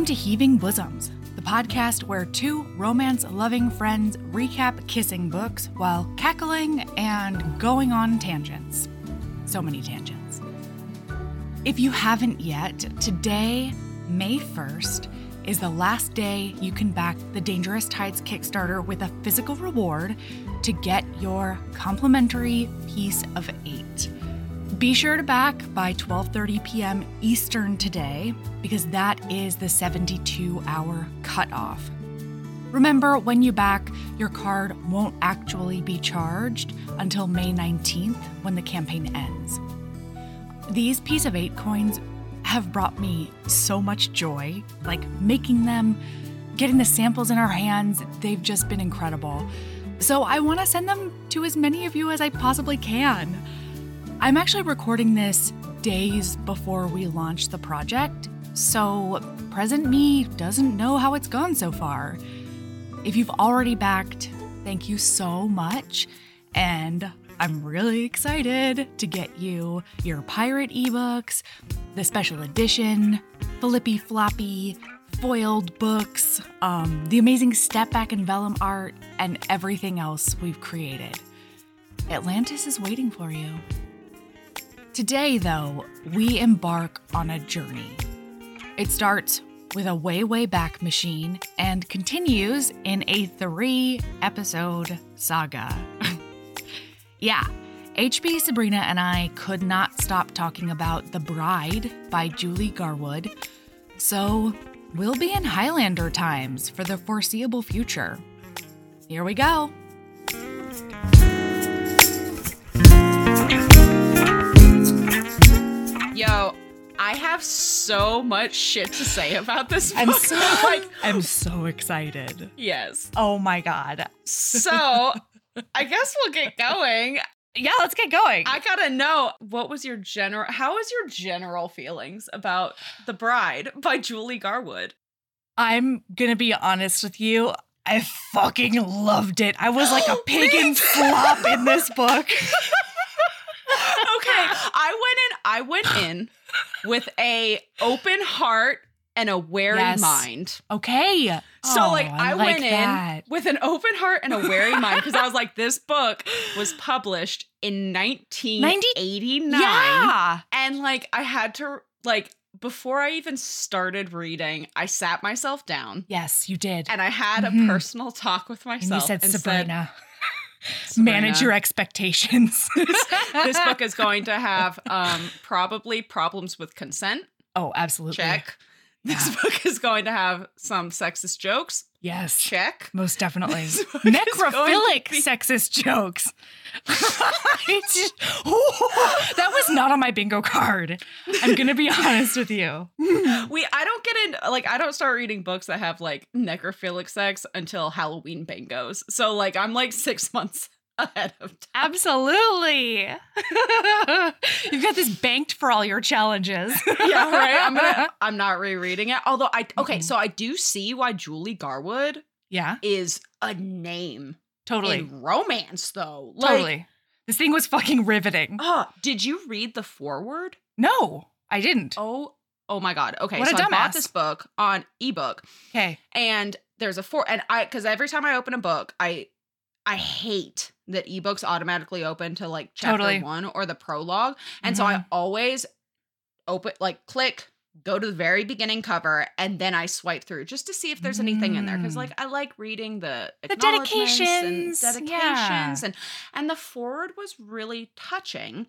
Welcome to Heaving Bosoms, the podcast where two romance loving friends recap kissing books while cackling and going on tangents. So many tangents. If you haven't yet, today, May 1st, is the last day you can back the Dangerous Tides Kickstarter with a physical reward to get your complimentary piece of eight. Be sure to back by 12:30 p.m. Eastern today because that is the 72-hour cutoff. Remember, when you back, your card won't actually be charged until May 19th when the campaign ends. These piece of 8 coins have brought me so much joy, like making them, getting the samples in our hands, they've just been incredible. So I want to send them to as many of you as I possibly can. I'm actually recording this days before we launch the project, so present me doesn't know how it's gone so far. If you've already backed, thank you so much, and I'm really excited to get you your pirate ebooks, the special edition, Flippy Floppy, foiled books, um, the amazing step back and vellum art, and everything else we've created. Atlantis is waiting for you. Today, though, we embark on a journey. It starts with a way, way back machine and continues in a three episode saga. yeah, HB Sabrina and I could not stop talking about The Bride by Julie Garwood, so we'll be in Highlander times for the foreseeable future. Here we go. Yo, I have so much shit to say about this book. I'm so like, I'm so excited. yes. Oh my god. So, I guess we'll get going. Yeah, let's get going. I gotta know what was your general, how was your general feelings about The Bride by Julie Garwood? I'm gonna be honest with you. I fucking loved it. I was like a pig in slop in this book. Okay, I went in. I went in with a open heart and a wary Yes. mind. Okay. So Oh, like I, like went in with an open heart and a wary mind because I was like, this book was published in 1989. Yeah. And like I had to like before I even started reading, I sat myself down Yes, you did. and I had Mhm. a personal talk with And myself you said, and Sabrina, Manage your expectations. this book is going to have um probably problems with consent. Oh, absolutely. Check. This Yeah. book is going to have some sexist jokes. Yes. Check. Most definitely. This book is going to Necrophilic be- sexist jokes. That was not on my bingo card. I'm going to be honest with you. We I don't get in like I don't start reading books that have like necrophilic sex until Halloween bingos. So like I'm like six months ahead of time. Absolutely. You've got this banked for all your challenges. Yeah, right. I'm gonna I'm not rereading it. Although I okay, Mhm. so I do see why Julie Garwood Yeah, is a name totally. in romance though. Like, totally. This thing was fucking riveting. Oh, did you read the foreword? No, I didn't. Oh, oh my god. Okay, What a so I dumbass. bought this book on ebook Okay. and there's a for and I because every time I open a book, I I hate that ebooks automatically open to like chapter Totally. one or the prologue. And so I Mhm. always open like click, go to the very beginning cover, and then I swipe through just to see if there's anything in there. Cause Mm. like I like reading the The dedications, and yeah. dedications and and the forward was really touching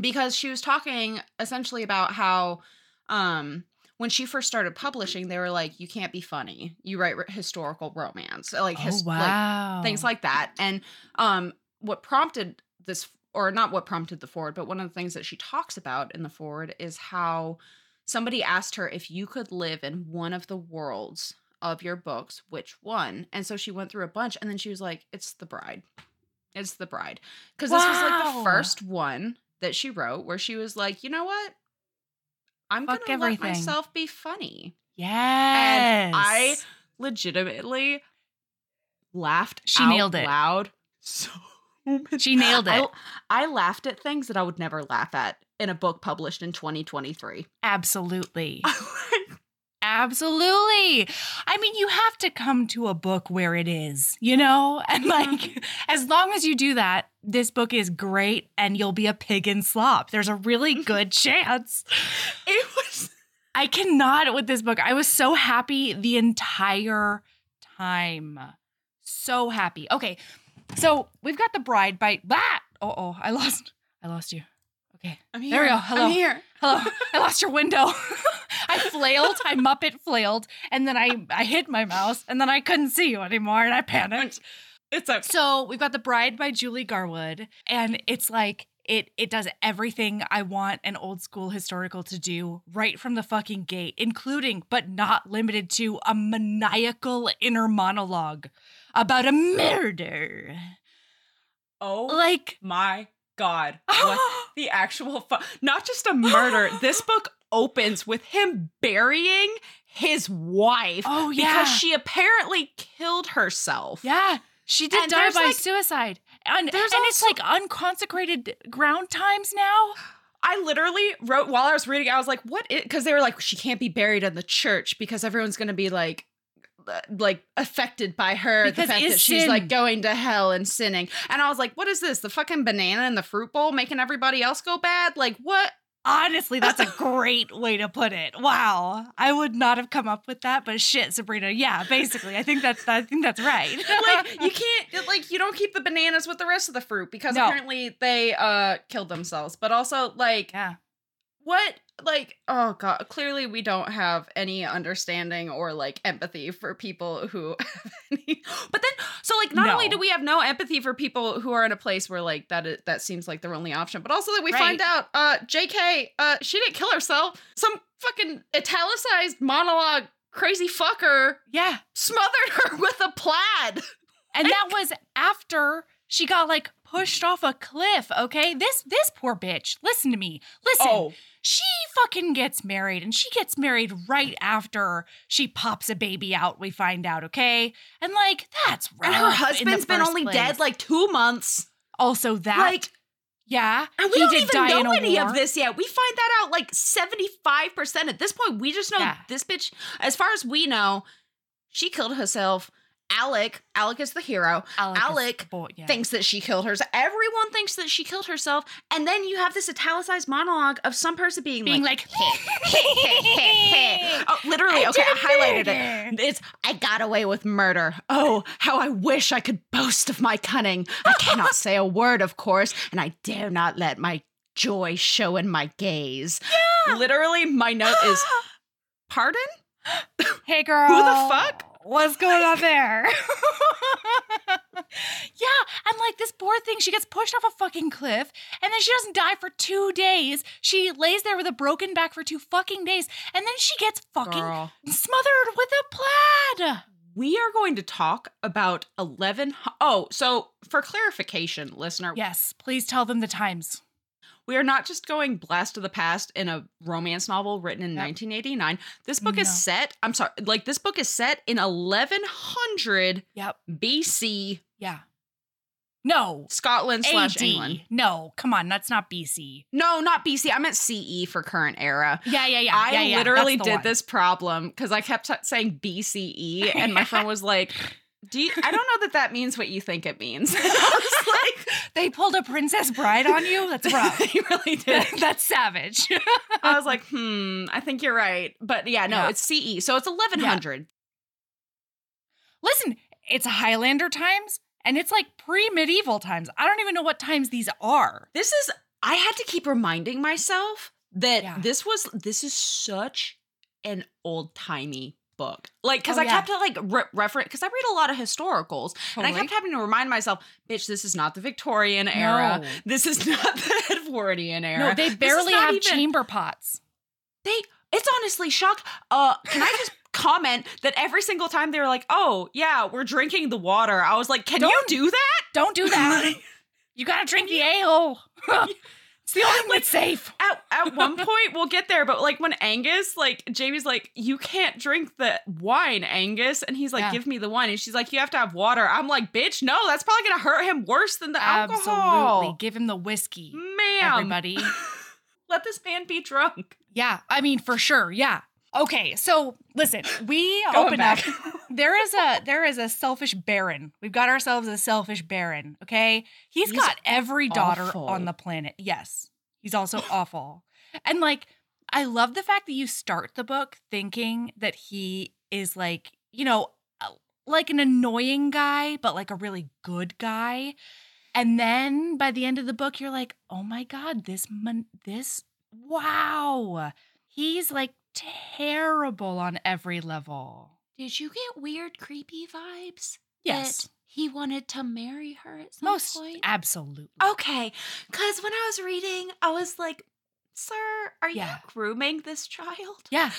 because she was talking essentially about how um when she first started publishing, they were like, "You can't be funny. You write r- historical romance, like, his, oh like things like that." And um, what prompted this, or not what prompted the forward, but one of the things that she talks about in the forward is how somebody asked her if you could live in one of the worlds of your books, which one? And so she went through a bunch, and then she was like, "It's the bride. It's the bride," because this was like the first one that she wrote where she was like, "You know what?" I'm Fuck gonna let myself be funny. Yes. And I legitimately laughed. She nailed it. loud. So She nailed I, it. I laughed at things that I would never laugh at in a book published in 2023. Absolutely. Absolutely. I mean, you have to come to a book where it is, you know? And like, mm-hmm. as long as you do that, this book is great and you'll be a pig in slop. There's a really good chance. It was. I cannot with this book. I was so happy the entire time. So happy. Okay. So we've got the bride by. Oh, oh, I lost. I lost you. Okay. I'm here. There we go. Hello. I'm here. Hello. I lost your window. I flailed. I Muppet flailed, and then I I hit my mouse, and then I couldn't see you anymore, and I panicked. It's okay. So we've got the Bride by Julie Garwood, and it's like it it does everything I want an old school historical to do right from the fucking gate, including but not limited to a maniacal inner monologue about a murder. Oh Like my god. What the actual fu- not just a murder. this book opens with him burying his wife Oh yeah. because she apparently killed herself. Yeah, she did And die by like- suicide. And, there's and it's also- like unconsecrated ground times now. I literally wrote while I was reading, I was like, what? Because they were like, she can't be buried in the church because everyone's going to be like, like affected by her Because the fact that she's sin. like going to hell and sinning and i was like what is this the fucking banana in the fruit bowl making everybody else go bad like what Honestly, that's a great way to put it. Wow. I would not have come up with that, but shit, Sabrina. Yeah, basically. I think that's I think that's right. like you can't like you don't keep the bananas with the rest of the fruit because No. apparently they uh killed themselves but also like Yeah. What like oh god clearly we don't have any understanding or like empathy for people who have any but then so like not only do we have no empathy for people who are in a place where like that is, that seems like their only option but also that we Right. find out uh jk uh she didn't kill herself some fucking italicized monologue crazy fucker Yeah. smothered her with a plaid And that was after she got like pushed off a cliff, okay? This this poor bitch. Listen to me. Listen. Oh. She fucking gets married and she gets married right after she pops a baby out, we find out, okay? And like that's rough. and her husband's been only place. dead like two months also that like yeah. And we don't even know any war. of this yet. We find that out like 75%. At this point, we just know Yeah. this bitch, as far as we know, she killed herself. Alec, Alec is the hero, Alec, Alec yeah. thinks that she killed herself. Everyone thinks that she killed herself. And then you have this italicized monologue of some person being, being like, like, oh, literally, I okay, I highlighted murder. it. It's, I got away with murder. Oh, how I wish I could boast of my cunning. I cannot say a word, of course, and I dare not let my joy show in my gaze. Yeah. Literally, my note is, pardon? Hey girl. Who the fuck? What's going on there? yeah, and like this poor thing, she gets pushed off a fucking cliff and then she doesn't die for two days. She lays there with a broken back for two fucking days and then she gets fucking Girl. smothered with a plaid. We are going to talk about 11. hu- Oh, so for clarification, listener, Yes, please tell them the times. We are not just going blast to the past in a romance novel written in Yep. 1989. This book is set, I'm sorry, like this book is set in 1100 Yep. BC Yeah. No. Scotland slash AD. England. No, come on, that's not BC. No, not BC. I meant CE for current era. Yeah, yeah, yeah. I yeah, yeah, literally did one. this problem because I kept saying BCE, and my friend was like, "Do you, I don't know that that means what you think it means." I was like, They pulled a Princess Bride on you? That's rough. "He really did." that's savage. I was like, "Hmm, I think you're right." But yeah, no, Yeah. it's CE, so it's 1100. Listen, it's Highlander times and it's like pre medieval times. I don't even know what times these are. This is. I had to keep reminding myself that Yeah. this was. This is such an old timey book. Like, because Oh, I yeah. kept to like re- reference because I read a lot of historicals, and I kept having to remind myself, "Bitch, this is not the Victorian era. No. This is not the Edwardian era. No, they barely have even- chamber pots. They. It's honestly shock. Uh, can I just comment that every single time they were like, "Oh yeah, we're drinking the water," I was like, "Can you Don't- do that?" Don't do that. you gotta drink the ale. It's the only thing that's safe. At, at one point we'll get there, but like when Angus, like Jamie's like, you can't drink the wine, Angus, and he's like, Yeah. give me the wine, and she's like, you have to have water. I'm like, bitch, no, that's probably gonna hurt him worse than the Absolutely. alcohol. Absolutely. Give him the whiskey, Ma'am, everybody. let this man be drunk. yeah, I mean, for sure. Yeah. Okay, so listen, we open back. up. There is a there is a selfish baron. We've got ourselves a selfish baron. Okay, He's got every daughter awful. on the planet. Yes, he's also awful. And like, I love the fact that you start the book thinking that he is like, you know, uh, like an annoying guy, but like a really good guy. And then by the end of the book, you're like, oh my god, this mon- this wow, he's like terrible on every level. Did you get weird, creepy vibes? Yes, that he wanted to marry her at some most point. absolutely. Okay, because when I was reading, I was like, "Sir, are Yeah. you grooming this child?" Yeah.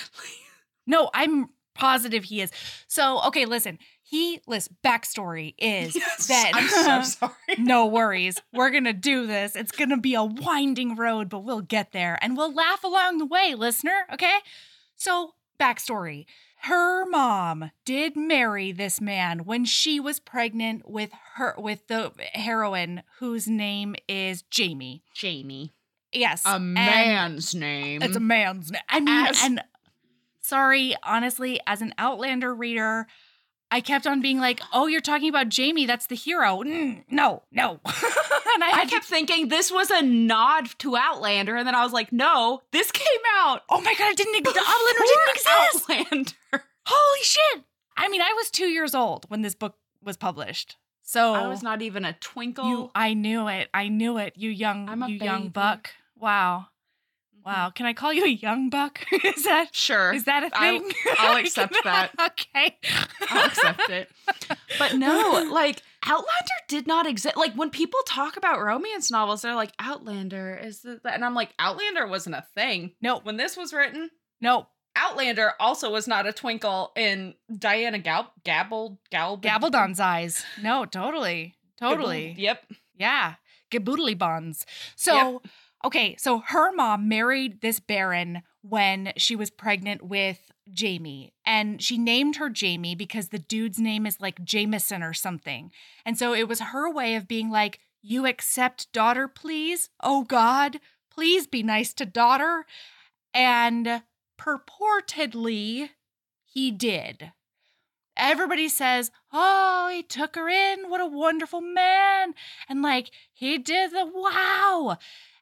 No, I'm positive he is. So, okay, listen. He listen, backstory is that I'm so sorry. no worries. We're going to do this. It's going to be a winding road, but we'll get there and we'll laugh along the way, listener, okay? So, backstory. Her mom did marry this man when she was pregnant with her with the heroine whose name is Jamie. Jamie, Yes. a man's name. It's a man's name. I mean, As- and sorry, honestly, as an Outlander reader, I kept on being like, "Oh, you're talking about Jamie? That's the hero." Mm, no, no. and I, I kept to, thinking this was a nod to Outlander, and then I was like, "No, this came out. oh my god, it didn't. ex- Outlander didn't exist. Outlander." Holy shit! I mean, I was two years old when this book was published, so I was not even a twinkle. You, I knew it. I knew it. You young, I'm a you young buck. Wow, wow. Can I call you a young buck? is that Sure. is that a thing? I'll accept that. okay. I'll accept it. But no, like Outlander did not exist. Like when people talk about romance novels, they're like Outlander is the, and I'm like Outlander wasn't a thing. No, When this was written, no. Outlander also was not a twinkle in Diana Gal- Gabble Gal Gabaldon's eyes. No, totally. Totally. Yep. Yeah. Gaboodly bonds. So, okay, so her mom married this baron when she was pregnant with Jamie. And she named her Jamie because the dude's name is like Jameson or something. And so it was her way of being like, You accept daughter, please? Oh God, please be nice to daughter. And purportedly, he did. Everybody says, Oh, he took her in. What a wonderful man. And like, he did the wow.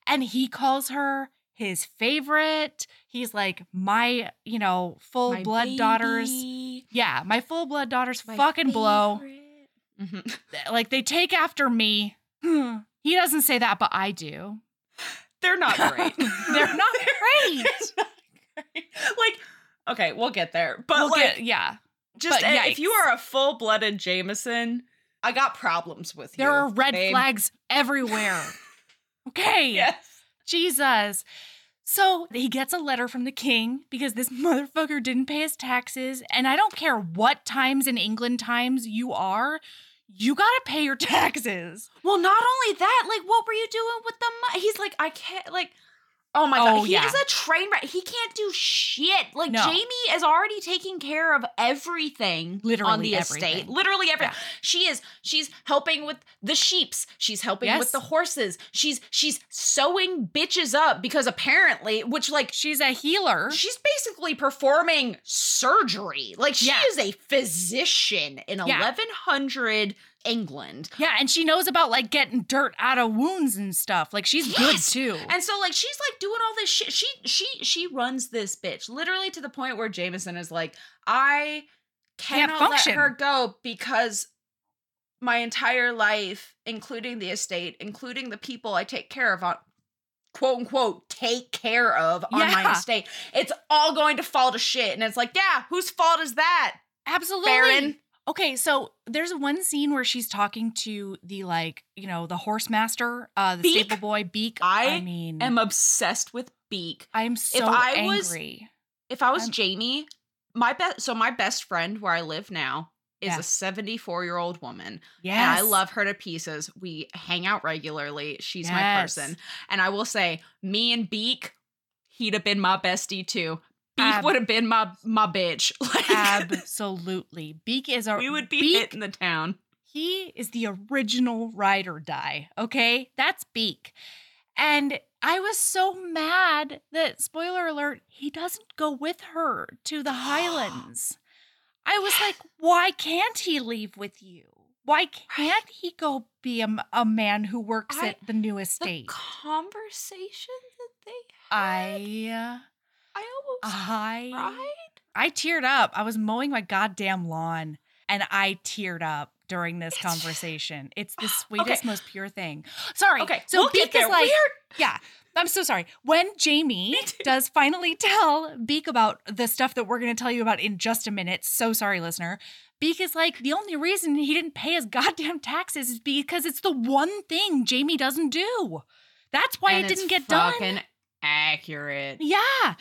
And he calls her his favorite. He's like, My, you know, full My blood daughters. Yeah, my full blood daughters my fucking blow. favorite. Mhm. Like, they take after me. He doesn't say that, but I do. They're not great. They're not great. It's not great. Like, okay, we'll get there. But We'll like, get- yeah. just but uh, if you are a full-blooded Jameson, I got problems with you. There are red babe. flags everywhere. Okay. Yes. Jesus. So he gets a letter from the king because this motherfucker didn't pay his taxes. And I don't care what times in England times you are, you gotta pay your taxes. Well, not only that, like, what were you doing with the money? He's like, I can't, like, oh my Oh, god, he yeah. is a train wreck. He can't do shit. Like, No. Jamie is already taking care of everything Literally on the everything. estate. Literally everything. Yeah. She is. She's helping with the sheeps. She's helping Yes. with the horses. She's she's sewing bitches up because apparently, which like She's a healer. She's basically performing surgery. Like she Yeah. is a physician in Yeah. 1100 England. Yeah, and she knows about like getting dirt out of wounds and stuff. Like she's good too. And so like she's like doing all this shit. She she she runs this bitch literally to the point where Jameson is like, I Can't cannot let her go because my entire life, including the estate, including the people I take care of on quote unquote take care of on my estate, it's all going to fall to shit. And it's like, yeah, whose fault is that? Absolutely. Baron. Okay, so there's one scene where she's talking to the like, you know, the horse master, uh, the Beak. stable boy Beak. I mean, am obsessed with Beak. I'm so I was- angry. If I was I'm- Jamie, my best so my best friend where I live now is Yeah. a 74 year old woman. yes, And I love her to pieces. We hang out regularly. She's my person. And I will say, me and Beak, he'd have been my bestie too. Beak Ab- would have been my my bitch. Like Absolutely, Beak is our. we would be Beak. hitting the town. He is the original ride or die. Okay, that's Beak, And I was so mad that, spoiler alert, he doesn't go with her to the Highlands. I was like, why can't he leave with you? Why can't he go be a, a man who works I- at the new The estate? conversation that they had, I, I almost I, cried. I teared up. I was mowing my goddamn lawn and I teared up during this It's conversation. It's the Okay. sweetest, most pure thing. Sorry. Okay, So we'll Beak is like, We're- yeah, I'm so sorry. When Jamie does finally tell Beak about the stuff that we're going to tell you about in just a minute, so sorry, listener. Beak is like, the only reason he didn't pay his goddamn taxes is because it's the one thing Jamie doesn't do. That's why And it didn't get done. fucking accurate. Yeah.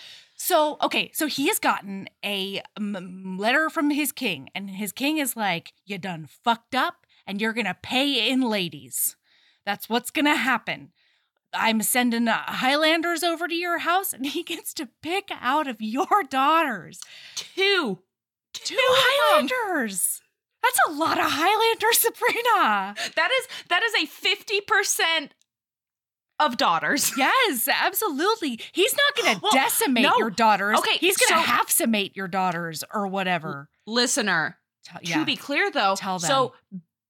So, okay, so he has gotten a letter from his king, and his king is like, You done fucked up, and you're gonna pay in ladies. That's what's gonna happen. I'm sending uh, Highlanders over to your house, and he gets to pick out of your daughters Two. two. Highlanders. That's a lot of Highlander, Sabrina. That is that is a fifty percent of daughters. Yes, absolutely. He's not going to Well, decimate no. your daughters. Okay, he's going to so- half summate your daughters or whatever. Listener, Tell- to be clear though, Tell so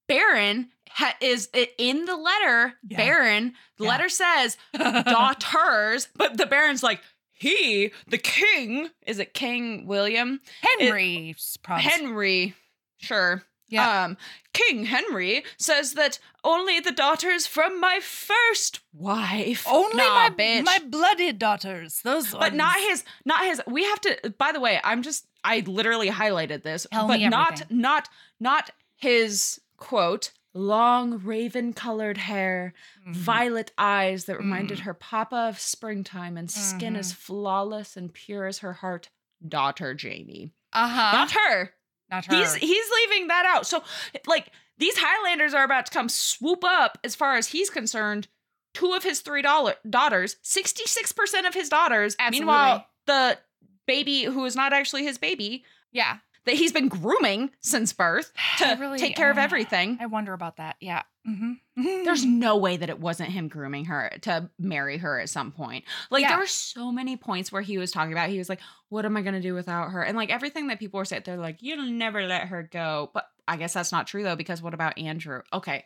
Baron ha- is in the letter. Yeah. Baron, the Yeah. letter says daughters, but the Baron's like he, the king. Is it King William? Henry, probably. Henry, sure. Yeah. Um, King Henry says that only the daughters from my first wife. Only Nah, my bitch. my blooded daughters. Those, but not his not his we have to by the way i'm just i literally highlighted this Tell but me not everything. not not his quote long raven colored hair Mhm. violet eyes that reminded Mm. her papa of springtime and skin Mhm. as flawless and pure as her heart daughter jamie Uh-huh. not her Not her. he's he's leaving that out so like these highlanders are about to come swoop up as far as he's concerned two of his three dollar daughters 66% of his daughters Absolutely. meanwhile the baby who is not actually his baby yeah. That he's been grooming since birth to really- take care of uh, everything I wonder about that. Yeah. hmm there's no way that it wasn't him grooming her to marry her at some point. Like Yeah. there were so many points where he was talking about he was like, "What am I going to do without her?" And like everything that people were saying, they're like, "You'll never let her go." But I guess that's not true though because what about Andrew? Okay,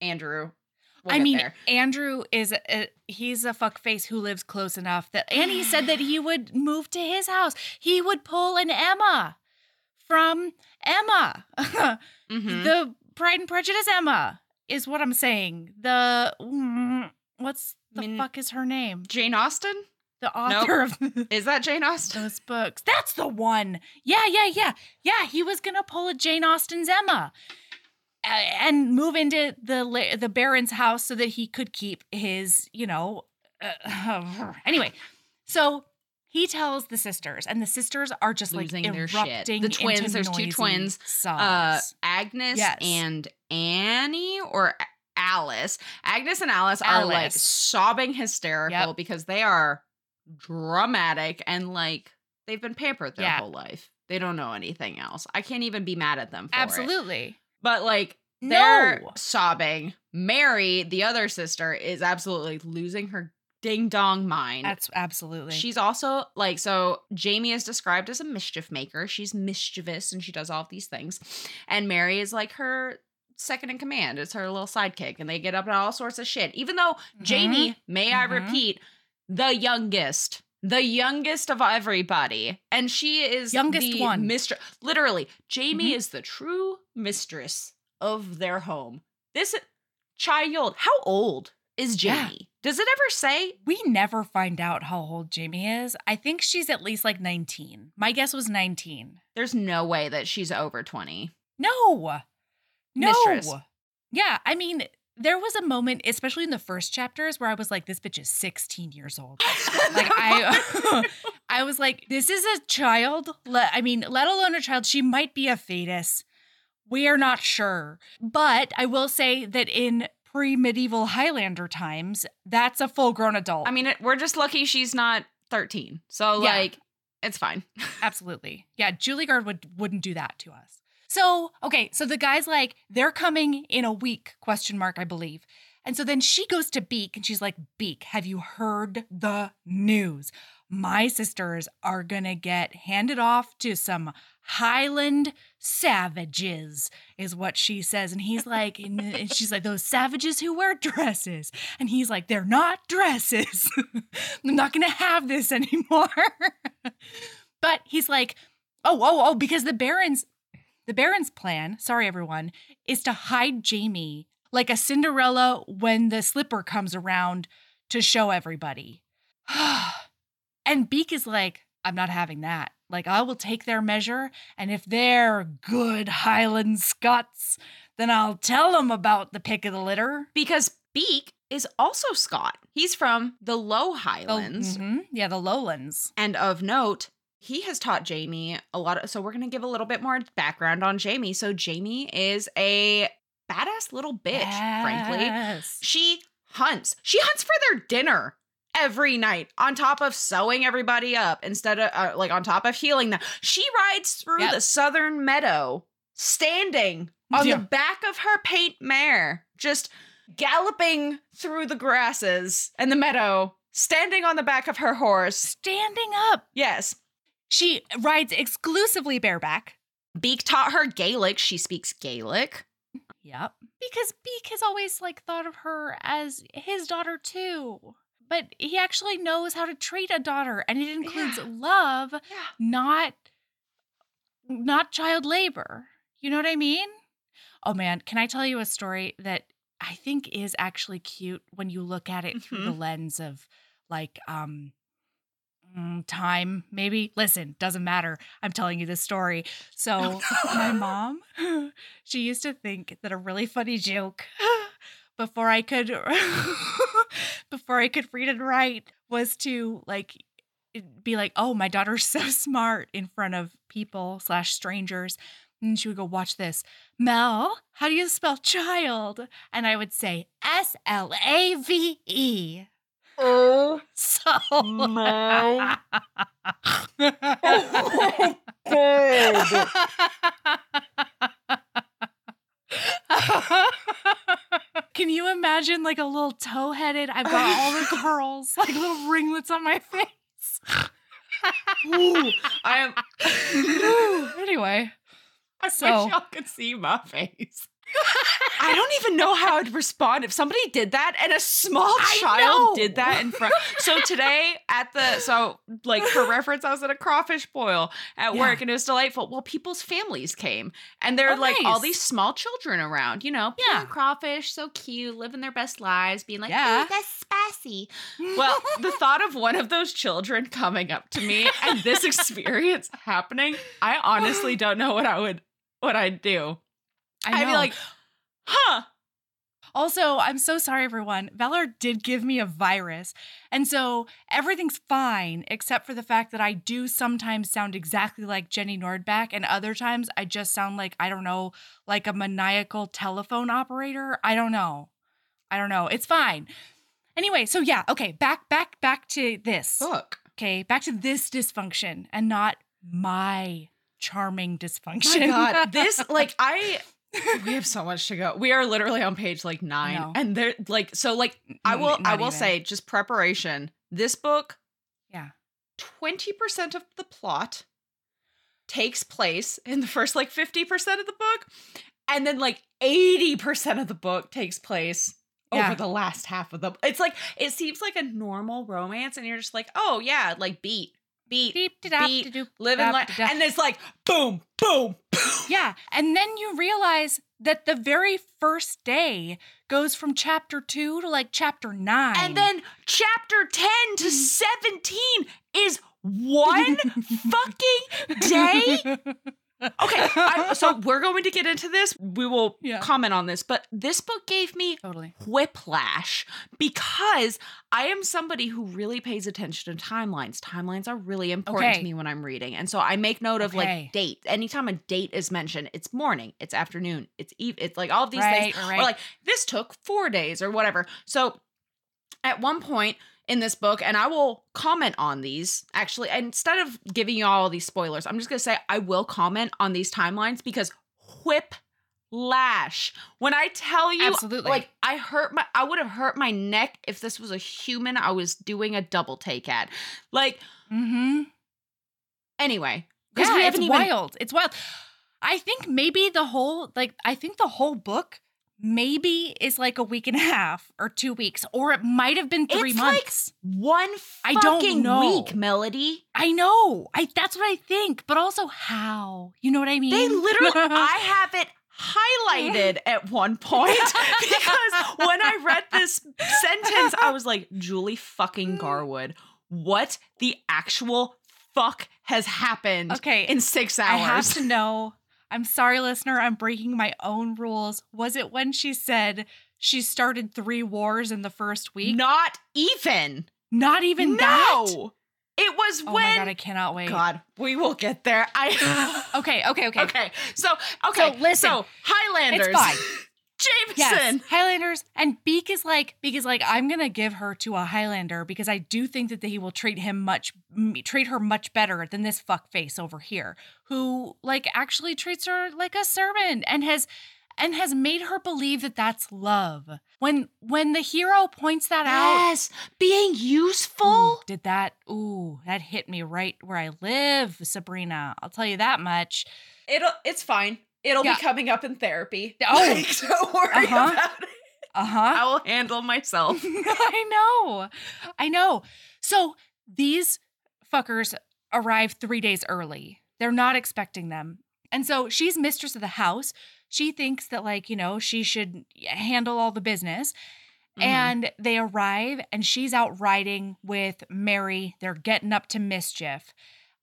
Andrew. we'll I mean, there. Andrew is a, he's a fuck face who lives close enough that, and he said that he would move to his house. He would pull an Emma from Emma, Mhm. the Pride and Prejudice Emma is what I'm saying. The mm, what's the Min- fuck is her name? Jane Austen The author of is that Jane Austen? those books. That's the one. Yeah, yeah, yeah. Yeah, he was going to pull a Jane Austen's Emma uh, and move into the the Baron's house so that he could keep his, you know, uh, anyway. So he tells the sisters and the sisters are just Losing like their shit. erupting The twins, there's two twins. Uh, Agnes Yes. and Annie or Alice. Agnes and Alice, are like sobbing hysterical Yep. because they are dramatic and like they've been pampered their Yeah. whole life. They don't know anything else. I can't even be mad at them for it. Absolutely. But like they're No. sobbing. Mary, the other sister, is absolutely losing her ding dong mind. That's absolutely. She's also like so Jamie is described as a mischief maker. She's mischievous and she does all of these things. And Mary is like her second in command. It's her little sidekick and they get up at all sorts of shit. Even though Mhm. Jamie, may I Mhm. repeat, the youngest, the youngest of everybody. And she is Youngest one. mistress. Literally, Jamie Mhm. is the true mistress of their home. This child, how old is Yeah. Jamie? Does it ever say? we never find out how old Jamie is. I think she's at least like 19. My guess was 19. There's no way that she's over 20. No. No. Mistress. Yeah, I mean, there was a moment, especially in the first chapters, where I was like, this bitch is 16 years old. Like I I was like, this is a child. I mean, let alone a child. She might be a fetus. We are not sure. But I will say that in pre-medieval Highlander times, that's a full-grown adult. I mean, it, we're just lucky she's not 13. So, Yeah. like, it's fine. Absolutely. Yeah, Julie Garwood wouldn't do that to us. So, okay, so the guy's like, they're coming in a week, question mark, I believe. And so then she goes to Beak and she's like, Beak, have you heard the news? My sisters are gonna get handed off to some Highland savages, is what she says. And he's like, and she's like, those savages who wear dresses. And he's like, they're not dresses. I'm not gonna have this anymore. but he's like, oh, oh, oh, because the Barons, the Baron's plan, sorry everyone, is to hide Jamie like a Cinderella when the slipper comes around to show everybody. and Beak is like, I'm not having that. Like, I will take their measure, and if they're good Highland Scots, then I'll tell them about the pick of the litter. Because Beak is also Scot. He's from the Low The- Highlands. mhm, Yeah, the lowlands. And of note, he has taught Jamie a lot of, so we're going to give a little bit more background on Jamie. So Jamie is a badass little bitch, frankly. She hunts. She hunts for their dinner every night on top of sewing everybody up instead of uh, like on top of healing them. She rides through Yep. the southern meadow standing on Yeah. the back of her paint mare, just galloping through the grasses and the meadow, standing on the back of her horse. Standing up. Yes. She rides exclusively bareback. Beak taught her Gaelic. She speaks Gaelic. Yep. Because Beak has always like thought of her as his daughter too. But he actually knows how to treat a daughter and it includes Yeah. love, Yeah. not not child labor. You know what I mean? Oh man, can I tell you a story that I think is actually cute when you look at it through the lens of like um mm, time maybe listen doesn't matter i'm telling you this story so my mom she used to think that a really funny joke before i could before i could read and write was to like be like oh my daughter's so smart in front of people slash strangers. And she would go watch this. Mel how do you spell child? And i would say s-l-a-v-e Oh so my oh Can you imagine like a little toe headed? I've got all the curls, like little ringlets on my face. Ooh, I am. Ooh, anyway, I So- wish y'all could see my face. I don't even know how I'd respond if somebody did that and a small I child know. did that in front. So today at the so like for reference, I was at a crawfish boil at Yeah. work and it was delightful. Well, people's families came and there are Oh, like all these small children around, you know, Yeah. crawfish, so cute, living their best lives, being like, Yeah. "Oh, that's spicy." Well, the thought of one of those children coming up to me and this experience happening, I honestly don't know what I would what I'd do. I I'd be like, huh. Also, I'm so sorry, everyone. Valor did give me a virus. And so everything's fine, except for the fact that I do sometimes sound exactly like Jenny Nordback, and other times I just sound like, I don't know, like a maniacal telephone operator. I don't know. I don't know. It's fine. Anyway, so yeah, okay, back, back, back to this. Book. Okay, back to this dysfunction and not my charming dysfunction. My. God, this like I. We have so much to go. We are literally on page like nine, know. and there like so like I will I will even. say just preparation. This book, Yeah. twenty percent of the plot takes place in the first like fifty percent of the book, and then like eighty percent of the book takes place Yeah. over the last half of the. It's like it seems like a normal romance, and you're just like, oh yeah, like beat, beat, Beep, beat, live and let, and it's like boom, boom, boom. Yeah. And then you realize that the very first day goes from chapter two to like chapter nine. And then chapter 10 to mm-hmm. 17 is one fucking day. Okay, I, so we're going to get into this. We will Yeah. comment on this, but this book gave me totally. whiplash because I am somebody who really pays attention to timelines. Timelines are really important Okay. to me when I'm reading. And so I make note of Okay. like date. Anytime a date is mentioned, it's morning, it's afternoon, it's eve, it's like all of these Right, things. right. Or like this took 4 days or whatever. So at one point in this book, and I will comment on these actually, instead of giving you all these spoilers, I'm just gonna say I will comment on these timelines because whip lash. When I tell you, Absolutely. like I hurt my, I would have hurt my neck if this was a human I was doing a double take at. Like Mm-hmm. anyway, because Yeah, we it's haven't even. wild. It's wild. I think maybe the whole like I think the whole book maybe is like a week and a half or two weeks, or it might have been three It's like- months. One I don't know. week, Melody. I know. I that's what I think, but also how? You know what I mean? They literally, I have it highlighted at one point because when I read this sentence, I was like, Julie fucking mm. Garwood, what the actual fuck has happened okay. in six hours? I have to know. I'm sorry, listener. I'm breaking my own rules. Was it when she said she started three wars in the first week? Not even. Not even no. that. It was Oh when. Oh my god, I cannot wait. God, we will get there. I. Okay, okay, okay. okay. So, okay. So, listen. So, Highlanders. It's fine. Jameson. Yes, Highlanders, and Beak is like Beak is like I'm gonna give her to a Highlander because I do think that he will treat him much treat her much better than this fuck face over here, who like actually treats her like a servant and has and has made her believe that that's love. When when the hero points that out, Yes. Being useful. ooh, did that? Ooh, that hit me right where I live, Sabrina. I'll tell you that much. It'll it's fine. It'll Yeah. be coming up in therapy. Oh. Like, don't worry Uh-huh. about it. Uh huh. I will handle myself. I know. I know. So these fuckers arrive three days early. They're not expecting them. And so she's mistress of the house. She thinks that, like, you know, she should handle all the business. Mm-hmm. And they arrive, and she's out riding with Mary. They're getting up to mischief.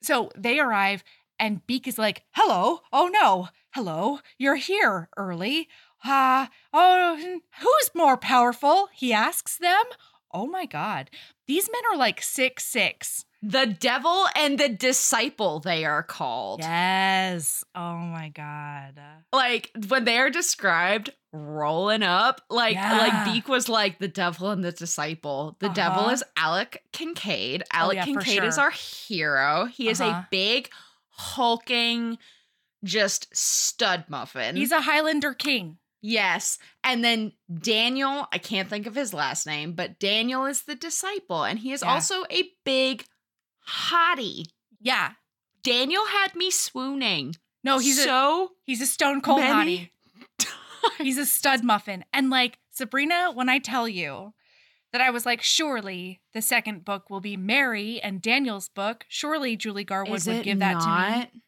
So they arrive, and Beak is like, Hello. Oh, no. Hello. You're here early. Ah, oh, who's more powerful? He asks them. Oh my God. These men are like six six. the devil and the disciple, they are called. Yes. Oh my God. Like when they are described rolling up, like Yeah. like Beak was like the devil and the disciple. The devil Uh-huh. is Alec Kincaid. Oh, Alec yeah, for Kincaid is our hero. He is Uh-huh. a big, hulking, just stud muffin. He's a Highlander king. Yes. And then Daniel, I can't think of his last name, but Daniel is the disciple, and he is Yeah. also a big hottie. Yeah. Daniel had me swooning. No, he's a so he's a stone cold hottie. He's a stud muffin. And like Sabrina, when I tell you that I was like, surely the second book will be Mary and Daniel's book. Surely Julie Garwood is would give that to me.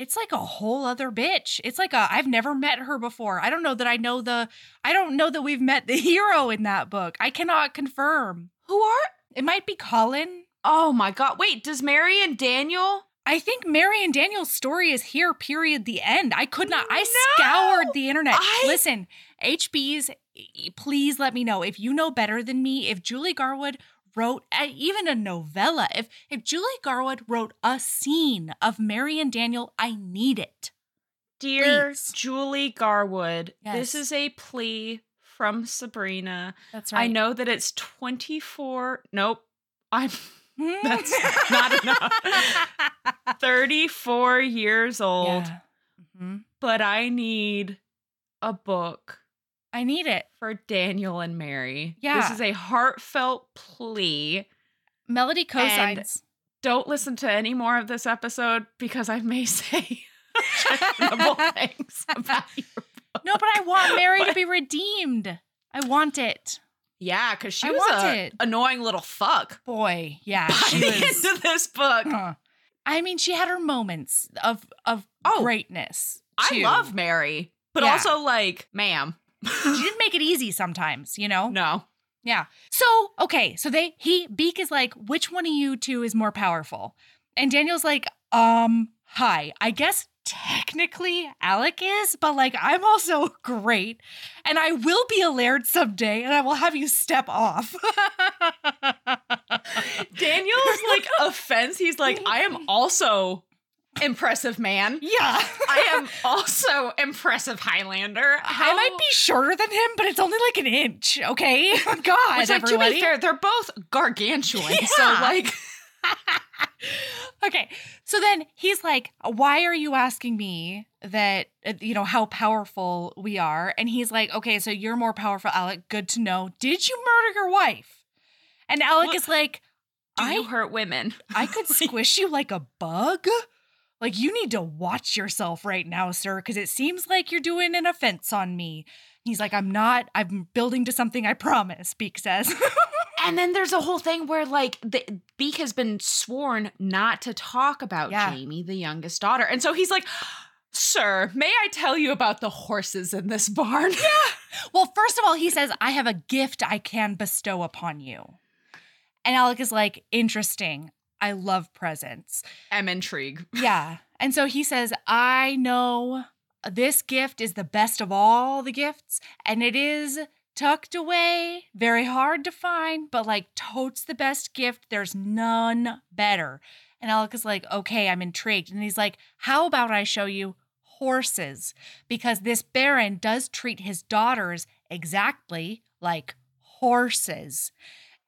It's like a whole other bitch. It's like a I've never met her before. I don't know that I know the I don't know that we've met the hero in that book. I cannot confirm. Who are? It might be Colin. Oh my god! Wait, does Mary and Daniel? I think Mary and Daniel's story is here, period, the end. I could not, I No! scoured the internet. I- Listen, HBs, please let me know if you know better than me. If Julie Garwood wrote a, even a novella, if, if Julie Garwood wrote a scene of Mary and Daniel, I need it. Dear Please. Julie Garwood, this is a plea from Sabrina. That's right. I know that it's 24. Nope. I'm That's not enough. 34 years old, Yeah. Mhm. but I need a book I need it. for Daniel and Mary. Yeah. This is a heartfelt plea. Melody cosigns. Don't listen to any more of this episode because I may say questionable things about your book. No, but I want Mary to be redeemed. I want it. Yeah, because she I was want a annoying little fuck Boy, yeah. by She the was, end of this book. Huh. I mean, she had her moments of of Oh, greatness. I love Mary, but Yeah. also like, ma'am. She didn't make it easy sometimes, you know. no. Yeah. So okay, so they he Beak is like, which one of you two is more powerful? And Daniel's like, um, hi. I guess technically Alec is, but like I'm also great, and I will be a laird someday, and I will have you step off. Daniel's like offense. He's like, I am also impressive man. yeah. I am also impressive Highlander. I might be shorter than him, but it's only like an inch, okay? God, Which, like, to be fair, they're both gargantuan. So, like, Okay. So then he's like, Why are you asking me that, uh, you know, how powerful we are? And he's like, Okay, so you're more powerful, Alec. Good to know. Did you murder your wife? And Alec What- is like, Do I, hurt women? I could squish you like a bug. Like, you need to watch yourself right now, sir, because it seems like you're doing an offense on me. He's like, I'm not. I'm building to something, I promise, Beak says. And then there's a whole thing where like the Beak has been sworn not to talk about Yeah. Jamie, the youngest daughter. And so he's like, Sir, may I tell you about the horses in this barn? Yeah. Well, first of all, he says, I have a gift I can bestow upon you. And Alec is like, interesting. I love presents. I'm intrigued. Yeah. And so he says, I know this gift is the best of all the gifts, and it is tucked away, very hard to find, but like totes the best gift. There's none better. And Alec is like, okay, I'm intrigued. And he's like, how about I show you horses? Because this Baron does treat his daughters exactly like horses.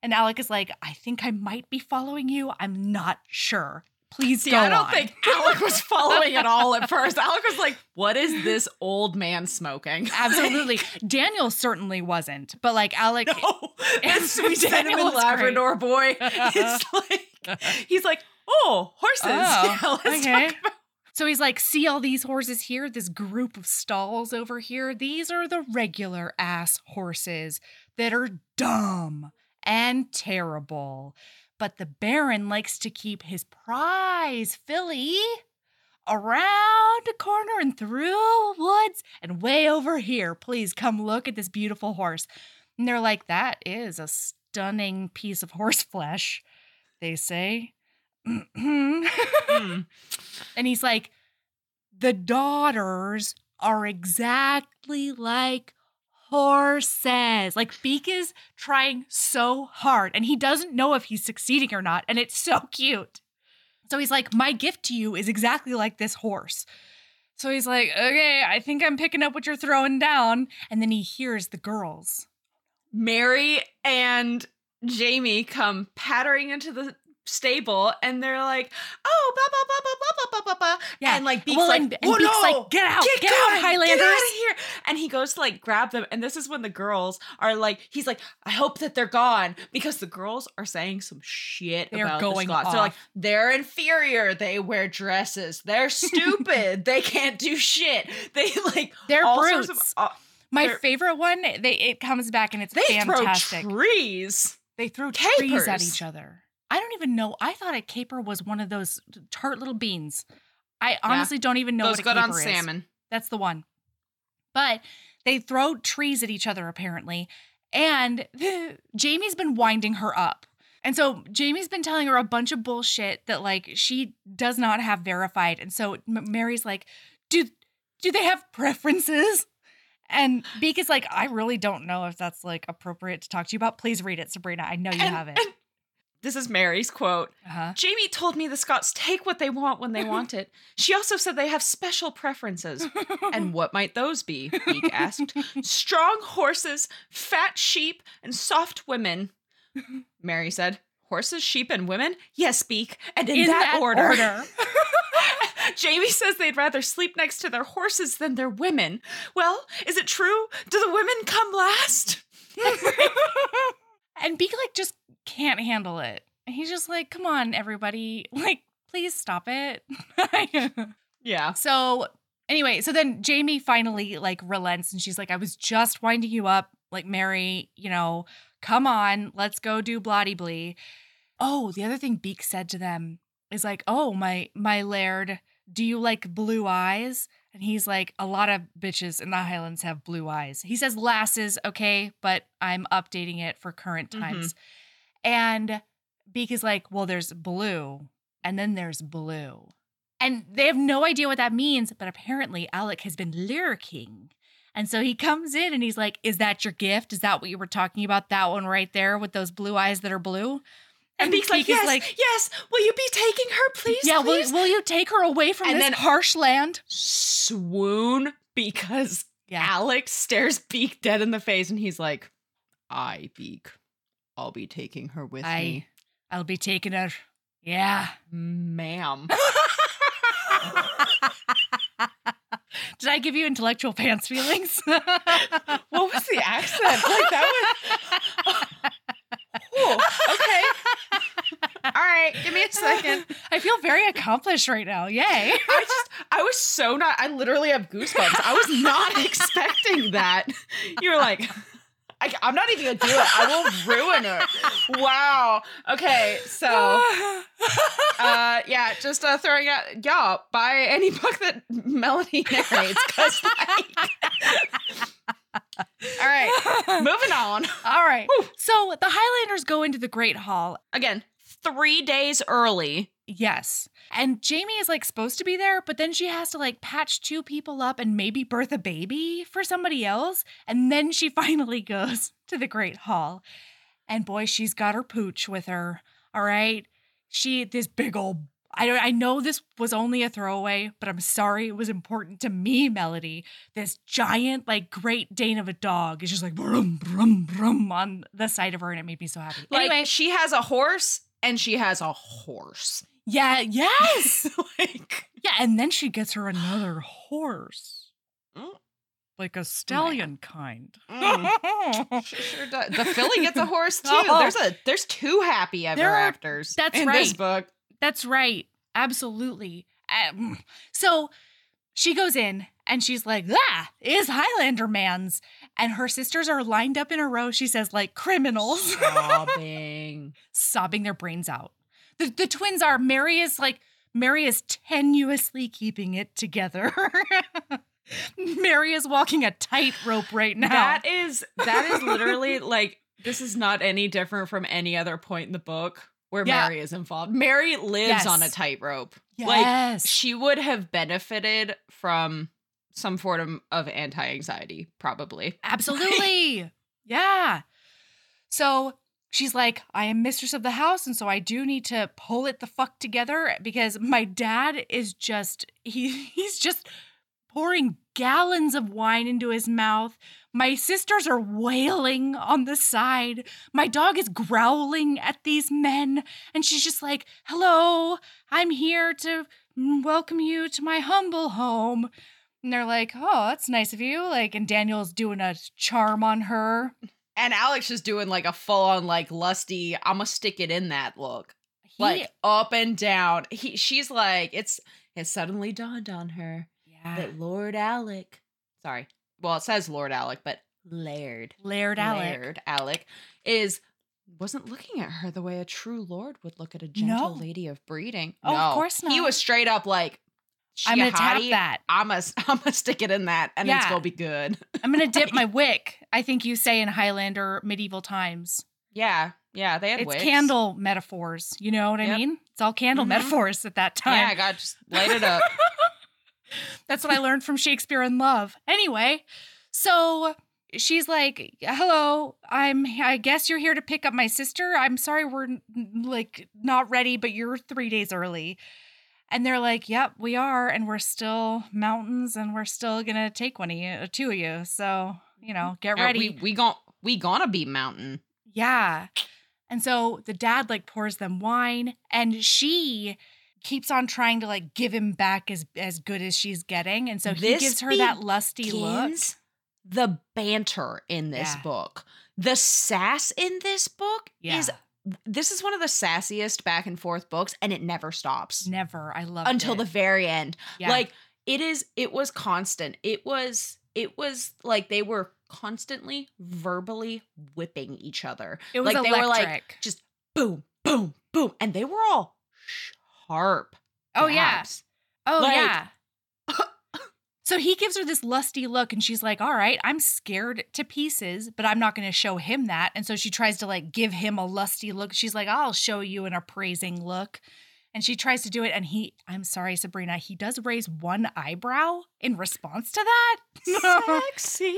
And Alec is like, I think I might be following you. I'm not sure. Please See, go I don't on. think Alec was following at all at first. Alec was like, What is this old man smoking? Absolutely. Daniel certainly wasn't, but like Alec, No, And sweet Daniel was great. Labrador boy. It's like he's like, oh, horses. Oh, yeah, okay. about. so he's like, see all these horses here, this group of stalls over here? These are the regular ass horses that are dumb and terrible. But the Baron likes to keep his prize filly around a corner and through woods and way over here. Please come look at this beautiful horse. And they're like, that is a stunning piece of horse flesh, they say. Mm. And he's like, the daughters are exactly like horses. Like Beak is trying so hard and he doesn't know if he's succeeding or not. And it's so cute. So he's like, my gift to you is exactly like this horse. So he's like, okay, I think I'm picking up what you're throwing down. And then he hears the girls. Mary and Jamie come pattering into the stable and they're like, oh, blah, blah, blah, blah, blah, blah, blah, blah. Yeah. And like Beak's Well, like, and- and oh, Beak's no, like, "Get out, get going, out, Get out of here. And he goes to like grab them. And this is when the girls are like, he's like, I hope that they're gone because the girls are saying some shit They're about going the Scots. They're like, they're inferior. They wear dresses. They're stupid. they can't do shit. They like, They're brutes. of, uh, My They're- favorite one, they it comes back and it's they fantastic. throw trees. They throw trees at each other. I don't even know. I thought a caper was one of those tart little beans. I honestly don't even know Goes what a good caper on is. salmon. That's the one. But they throw trees at each other apparently, and Jamie's been winding her up. And so Jamie's been telling her a bunch of bullshit that like she does not have verified. And so M- Mary's like, "Do do they have preferences?" And Beak is like, "I really don't know if that's like appropriate to talk to you about. Please read it, Sabrina. I know you And- have it." and this is Mary's quote. Uh-huh. Jamie told me the Scots take what they want when they want it. She also said they have special preferences. And what might those be? Beak asked. Strong horses, fat sheep, and soft women. Mary said, Horses, sheep, and women? Yes, Beak. And in, that, order. Jamie says they'd rather sleep next to their horses than their women. Well, is it true? Do the women come last? And Beak like just can't handle it. He's just like, come on, everybody. Like, please stop it. Yeah. so anyway, so then Jamie finally like relents and she's like, I was just winding you up. Like, Mary, you know, come on, let's go do bloody blee. Oh, the other thing Beak said to them is like, Oh, my my laird, do you like blue eyes? And he's like, a lot of bitches in the Highlands have blue eyes. He says lasses, okay, but I'm updating it for current Mhm. times. And Beak is like, well, there's blue, and then there's blue. And they have no idea what that means, but apparently Alec has been lurking. And so he comes in and he's like, Is that your gift? Is that what you were talking about? That one right there with those blue eyes that are blue? And Beak's like, Beak is yes, yes. Will you be taking her, please? Yeah, will, please? will you take her away from And this then- harsh land? swoon because Yeah. Alex stares Beak dead in the face and he's like, I, Beak, I'll be taking her with I- me. I'll be taking her Yeah. Ma'am. Did I give you intellectual pants feelings? what was the accent? Like that was Ooh, okay. All right, give me a second. I feel very accomplished right now. Yay. I just I was so not I literally have goosebumps. I was not expecting that. You're like I, am not even gonna do it. I will ruin it. Wow. Okay, so uh yeah, just uh throwing out y'all buy any book that Melody narrates because like all right, moving on. All right. So the Highlanders go into the Great Hall. Again, three days early. Yes. And Jamie is like supposed to be there, but then she has to like patch two people up and maybe birth a baby for somebody else. And then she finally goes to the Great Hall. And boy, she's got her pooch with her. All right. She, this big old I I know this was only a throwaway, but I'm sorry it was important to me, Melody. This giant, like Great Dane of a dog is just like brum brum brum on the side of her, and it made me so happy. Like anyway, she has a horse and she has a horse. yeah, yes. like Yeah, and then she gets her another horse. Mm. Like a stallion kind. mm, she sure does. The filly gets a horse too. Oh. There's a there's two happy ever are- afters. that's in this right. book. That's right. Absolutely. Um, so she goes in and she's like, ah, is Highlander man's. And her sisters are lined up in a row, she says, like criminals, Sobbing. sobbing their brains out. The, the twins are, Mary is like, Mary is tenuously keeping it together. Mary is walking a tightrope right now. That is that is literally like this is not any different from any other point in the book where Yeah. Mary is involved. Mary lives Yes. on a tightrope. yes. Like she would have benefited from some form of anti-anxiety, probably. Absolutely. yeah. So she's like, I am mistress of the house, and so I do need to pull it the fuck together because my dad is just he he's just pouring gallons of wine into his mouth. My sisters are wailing on the side. My dog is growling at these men, and she's just like, Hello, I'm here to welcome you to my humble home. And they're like, oh, that's nice of you. Like, and Daniel's doing a charm on her. And Alex is doing like a full-on like lusty, I'ma stick it in that look. He, like up and down. He she's like, it's it suddenly dawned on her yeah. that Lord Alec, sorry, well it says Lord Alec, but Laird, Laird Alec. Laird Alec is wasn't looking at her the way a true lord would look at a gentle No. lady of breeding. Oh, of course not. He was straight up like, I'm gonna tap that. I'm gonna I'm gonna stick it in that, and it's gonna be good. I'm gonna dip my wick. I think you say in Highlander medieval times. yeah, yeah, they had wicks. It's wicks. candle metaphors. You know what I mean? It's all candle Mhm. metaphors at that time. Yeah, I got just light it up. That's what I learned from Shakespeare in Love. Anyway, so she's like, "Hello, I'm. I guess you're here to pick up my sister. I'm sorry, we're like not ready, but you're three days early." And they're like, "Yep, we are, and we're still mountains, and we're still gonna take one of you, two of you. So you mm-hmm. know, get ready." We we gon' we gonna be mountain. Yeah. And so the dad like pours them wine and she keeps on trying to like give him back as as good as she's getting. And so he This gives her that lusty look. The banter in this Yeah. book, the sass in this book Yeah. is this is one of the sassiest back and forth books, and it never stops Never. I love until it. the very end. yeah. Like it is, it was constant. It was, it was like they were constantly verbally whipping each other. it was like electric. they were like just boom, boom, boom, and they were all sharp. oh yeah. Oh Like- yeah. So he gives her this lusty look and she's like, "All right, I'm scared to pieces, but I'm not going to show him that." And so she tries to like give him a lusty look. She's like, "I'll show you an appraising look." And she tries to do it and he I'm sorry Sabrina, he does raise one eyebrow in response to that. Sexy.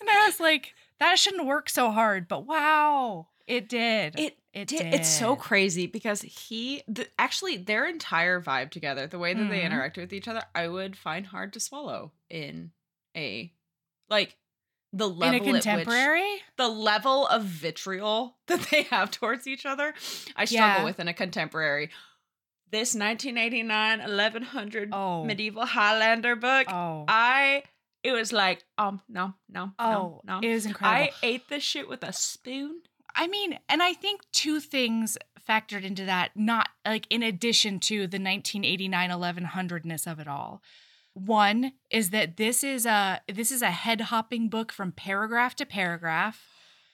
and I was like, that shouldn't work so hard, but wow, it did. It it Di- did. It's so crazy because he, the, actually, their entire vibe together, the way that they Mhm. interact with each other, I would find hard to swallow in a, like, the In level a at which contemporary? the level of vitriol that they have towards each other, I struggle Yeah. with in a contemporary. This 1989 1100 Oh. medieval Highlander book, Oh. I it was like um no no oh, no no. it was incredible. I ate this shit with a spoon. I mean, and I think two things factored into that, not like in addition to the 1989 1100ness of it all. One is that this is a this is a head hopping book from paragraph to paragraph.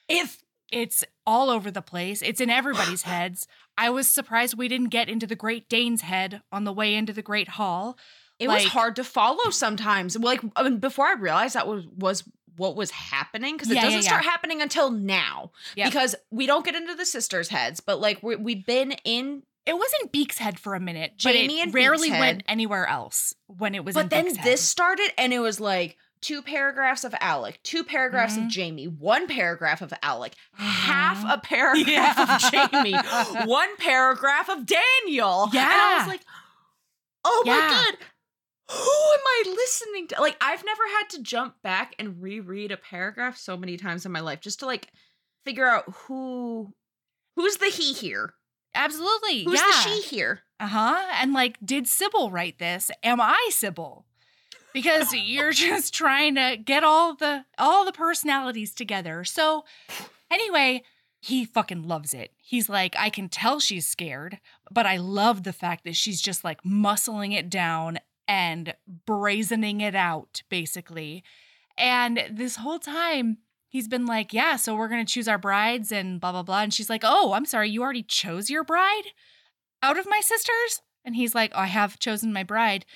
If It's all over the place. It's in everybody's heads. I was surprised we didn't get into the Great Dane's head on the way into the Great Hall. It was hard to follow sometimes. Like I mean, before I realized that was was what was happening because it Yeah, yeah, doesn't yeah. start happening until now Yep. because we don't get into the sisters' heads, but like we we've been in It was in Beak's head for a minute, Jamie but it and rarely Beak's went head. anywhere else when it was in But then this started, and it was like two paragraphs of Alec, two paragraphs Mhm. of Jamie, one paragraph of Alec, half Mhm. a paragraph Yeah. of Jamie, one paragraph of Daniel. And I was like, oh my Yeah. God. Who am I listening to? Like, I've never had to jump back and reread a paragraph so many times in my life just to like figure out who who's the he here? Absolutely. Who's yeah. the she here? Uh huh. And like, did Sybil write this? Am I Sybil? Because you're just trying to get all the all the personalities together. So anyway, he fucking loves it. He's like, I can tell she's scared, but I love the fact that she's just like muscling it down and brazening it out, basically. And this whole time, he's been like, Yeah, so we're gonna choose our brides and blah blah blah. And she's like, Oh, I'm sorry, you already chose your bride? out of my sisters? And he's like, oh, I have chosen my bride.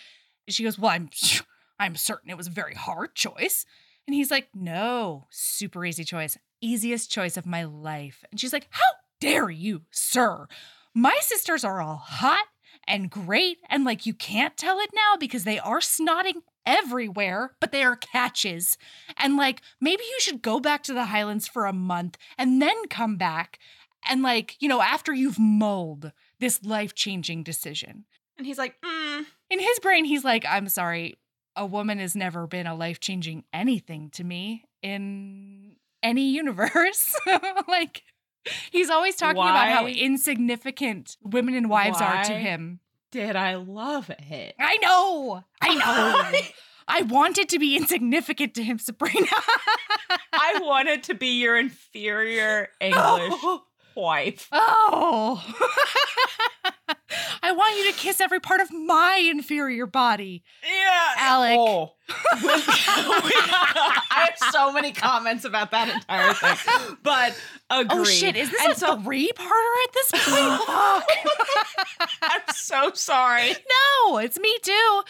And she goes, Well, I'm I'm certain it was a very hard choice. And he's like, No, super easy choice. Easiest choice of my life. And she's like, How dare you, sir? My sisters are all hot and great, and like you can't tell it now because they are snotting everywhere, but they are catches. And like maybe you should go back to the Highlands for a month and then come back. And like, you know, after you've mulled this life changing decision. And he's like, mm, In his brain, he's like, I'm sorry, a woman has never been a life changing anything to me in any universe. like, he's always talking about how insignificant women and wives are to him. did I love it? I know. I know. I wanted to be insignificant to him, Sabrina. I wanted to be your inferior oh. English wife. Oh. I want you to kiss every part of my inferior body. Yeah, Alec. Oh. I have so many comments about that entire thing, but agree. Oh shit, is this And a so, three-parter at this point? I'm so sorry. no, it's me too.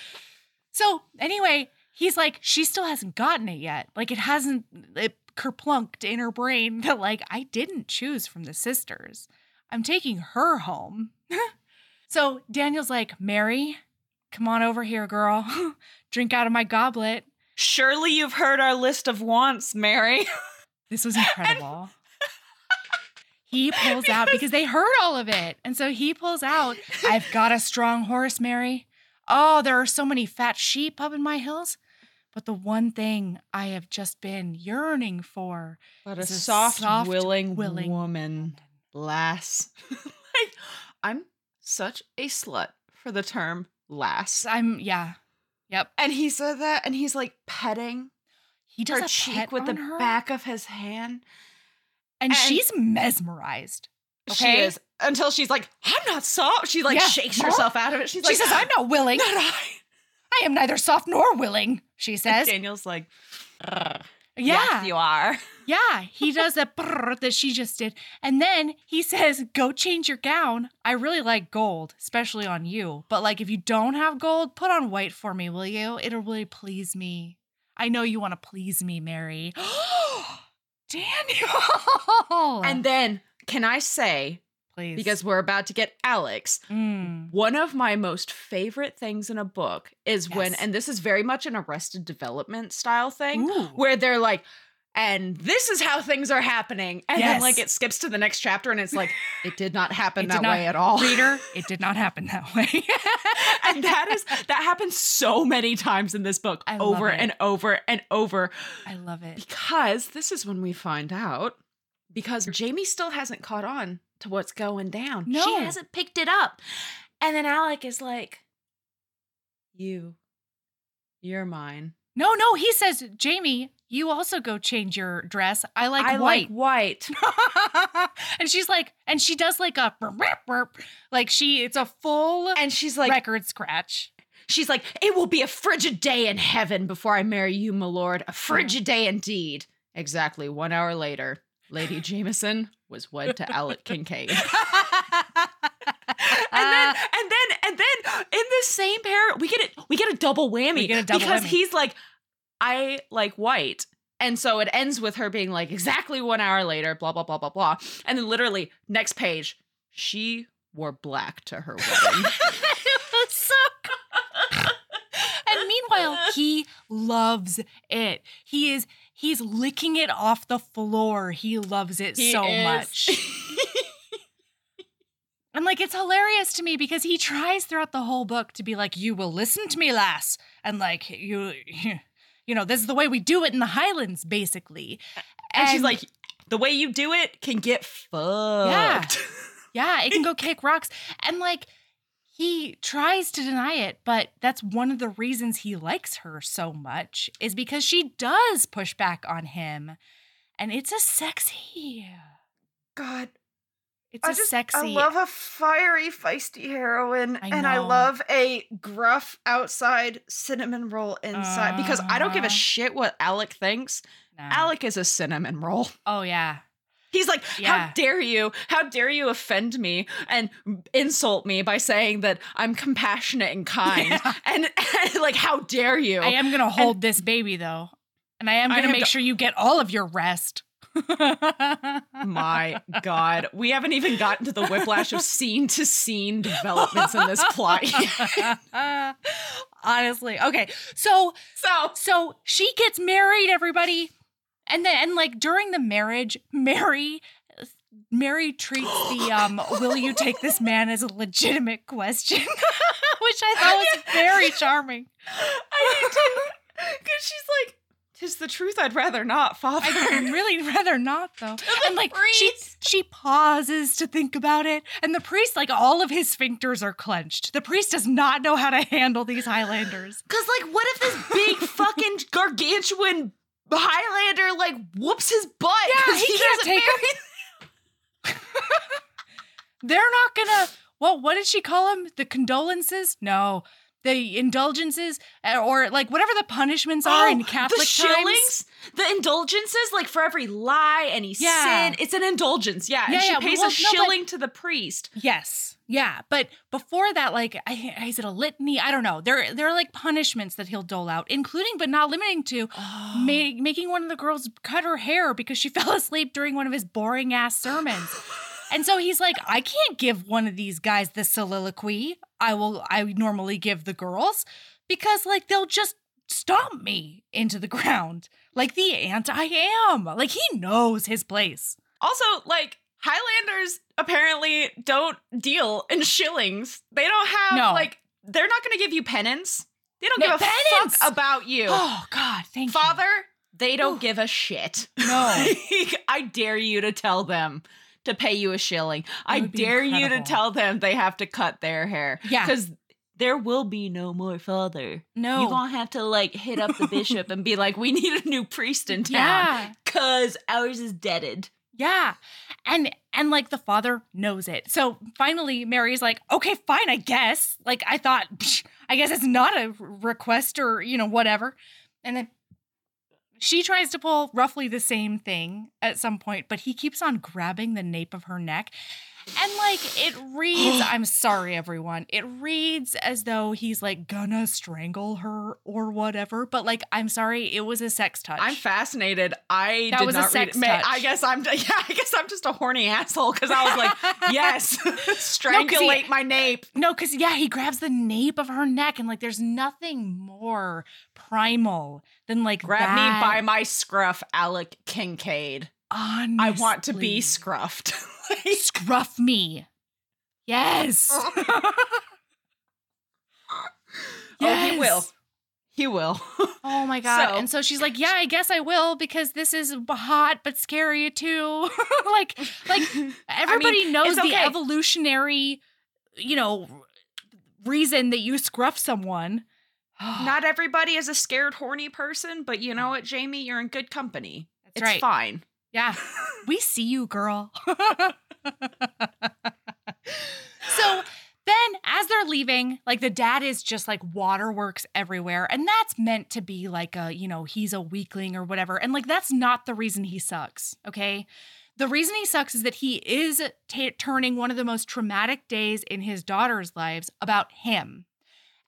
So anyway, he's like, she still hasn't gotten it yet. Like it hasn't it kerplunked in her brain that like I didn't choose from the sisters. I'm taking her home. So Daniel's like, Mary, come on over here, girl. Drink out of my goblet. Surely you've heard our list of wants, Mary. This was incredible. he pulls out because they heard all of it. And so he pulls out, I've got a strong horse, Mary. Oh, there are so many fat sheep up in my hills. But the one thing I have just been yearning for But a is a soft, soft, willing, willing woman, lass. like, I'm such a slut for the term lass. I'm yeah. Yep. And he said that, and he's like petting He does her cheek with the her, back of his hand. and, and- she's mesmerized. She is until she's like, I'm not soft. She like Yeah. shakes herself out of it. She's She like, says, I'm not willing. not I. I am neither soft nor willing, she And says. Daniel's like, "Ugh, Yeah. yes, you are. Yeah, he does that that she just did. And then he says, Go change your gown. I really like gold, especially on you. But like, if you don't have gold, put on white for me, will you? It'll really please me. I know you want to please me, Mary. Daniel! And then, can I say, please. because we're about to get Alex, Mm. one of my most favorite things in a book is when, and this is very much an arrested development style thing, Ooh. where they're like, and this is how things are happening. And Yes. then like it skips to the next chapter and it's like, it did not happen that not- way at all. Reader, it did not happen that way. and that is that happens so many times in this book I over and over and over I love it. because this is when we find out because Jamie still hasn't caught on to what's going down. No. She hasn't picked it up. And then Alec is like, You, you're mine. No, no, he says, Jamie, you also go change your dress. I like I white. like white. and she's like, and she does like a burp, burp, burp. like she, it's a full And she's like, record scratch. She's like, It will be a frigid day in heaven before I marry you, my lord. A frigid day indeed. Exactly one hour later, Lady Jameson was wed to Alec Kincaid. and then and then and then in the same pair we get it we get a double whammy We get a double because whammy. he's like i like white and so it ends with her being like exactly one hour later blah blah blah blah blah and then literally next page she wore black to her wedding That's so and meanwhile, he loves it. He is he's licking it off the floor. He loves it He so is- much. And like it's hilarious to me because he tries throughout the whole book to be like, "You will listen to me, lass," and like you, you know, this is the way we do it in the Highlands, basically. and, she's like the way you do it can get fucked Yeah. Yeah, it can go kick rocks. And like he tries to deny it, but that's one of the reasons he likes her so much is because she does push back on him. And it's a sexy. God, It's I a just sexy. I love a fiery, feisty heroine, I and I love a gruff outside, cinnamon roll inside. because i don't give a Uh-huh. shit what alec thinks No. alec is a cinnamon roll Oh yeah. He's like, Yeah. how dare you? How dare you offend me and insult me by saying that I'm compassionate and kind? Yeah. And, and, like, how dare you? I am gonna hold this baby though. And I am gonna make sure you get all of your rest. My God, we haven't even gotten to the whiplash of scene to scene developments in this plot. yet. Honestly. Okay. So So, So she gets married, everybody. And then and like during the marriage, Mary Mary treats the um will you take this man as a legitimate question, which I thought was very charming. I did too. Because she's like, tis the truth, I'd rather not, father. I'd really rather not though. And like she she pauses to think about it, and the priest, like all of his sphincters are clenched. The priest does not know how to handle these Highlanders. Because, like, what if this big fucking gargantuan Highlander, like, whoops his butt? Yeah, 'cause he can't take marry- They're not gonna. Well, what did she call him? The condolences? No, the indulgences, or like whatever the punishments are oh, in Catholic Oh, the times. shillings, the indulgences, like for every lie, any Yeah. sin, it's an indulgence. Yeah, Yeah, and she yeah, pays well, a no, but- shilling to the priest. Yes, yeah, but before that, like, I, is it a litany? I don't know. There, there are like punishments that he'll dole out, including but not limiting to Oh. ma- making one of the girls cut her hair because she fell asleep during one of his boring ass sermons. And so he's like, I can't give one of these guys the soliloquy. I will I normally give the girls because like they'll just stomp me into the ground. Like the ant I am. Like he knows his place. Also, like Highlanders apparently don't deal in shillings. They don't have No. like they're not going to give you penance. They don't No, give a penance! fuck about you, Oh God, thank you. father. They don't Ooh. give a shit. No. I dare you to tell them to pay you a shilling. I dare you to tell them they have to cut their hair. Yeah. Because there will be no more father. No. You're gonna have to like hit up the bishop and be like, we need a new priest in town. yeah. Cause ours is deaded. Yeah. And and like the father knows it. So finally Mary's like, "Okay, fine, I guess." Like I thought, I guess it's not a request or, you know, whatever. And then she tries to pull roughly the same thing at some point, but he keeps on grabbing the nape of her neck. And like it reads, I'm sorry, everyone. It reads as though he's like gonna strangle her or whatever. But like, I'm sorry, it was a sex touch. I'm fascinated. I That did was a not read sex it. Touch. I guess I'm. Yeah, I guess I'm just a horny asshole because I was like, yes, strangulate my nape. no, because yeah, he grabs the nape of her neck, and like, there's nothing more primal than like Grab that. me by my scruff, Alec Kincaid. Honestly. I want to be scruffed. scruff me. Yes. Oh, oh he will. He will. Oh my god. So- and so she's like, "Yeah, I guess I will because this is hot but scary too." like like everybody knows it's the okay. evolutionary, you know, reason that you scruff someone. Not everybody is a scared, horny person, but you know what, Jamie? You're in good company. That's it's right. fine. Yeah. We see you, girl. so then, as they're leaving, like the dad is just like waterworks everywhere. And that's meant to be like a, you know, he's a weakling or whatever. And like, that's not the reason he sucks. Okay. The reason he sucks is that he is ta turning one of the most traumatic days in his daughter's lives about him.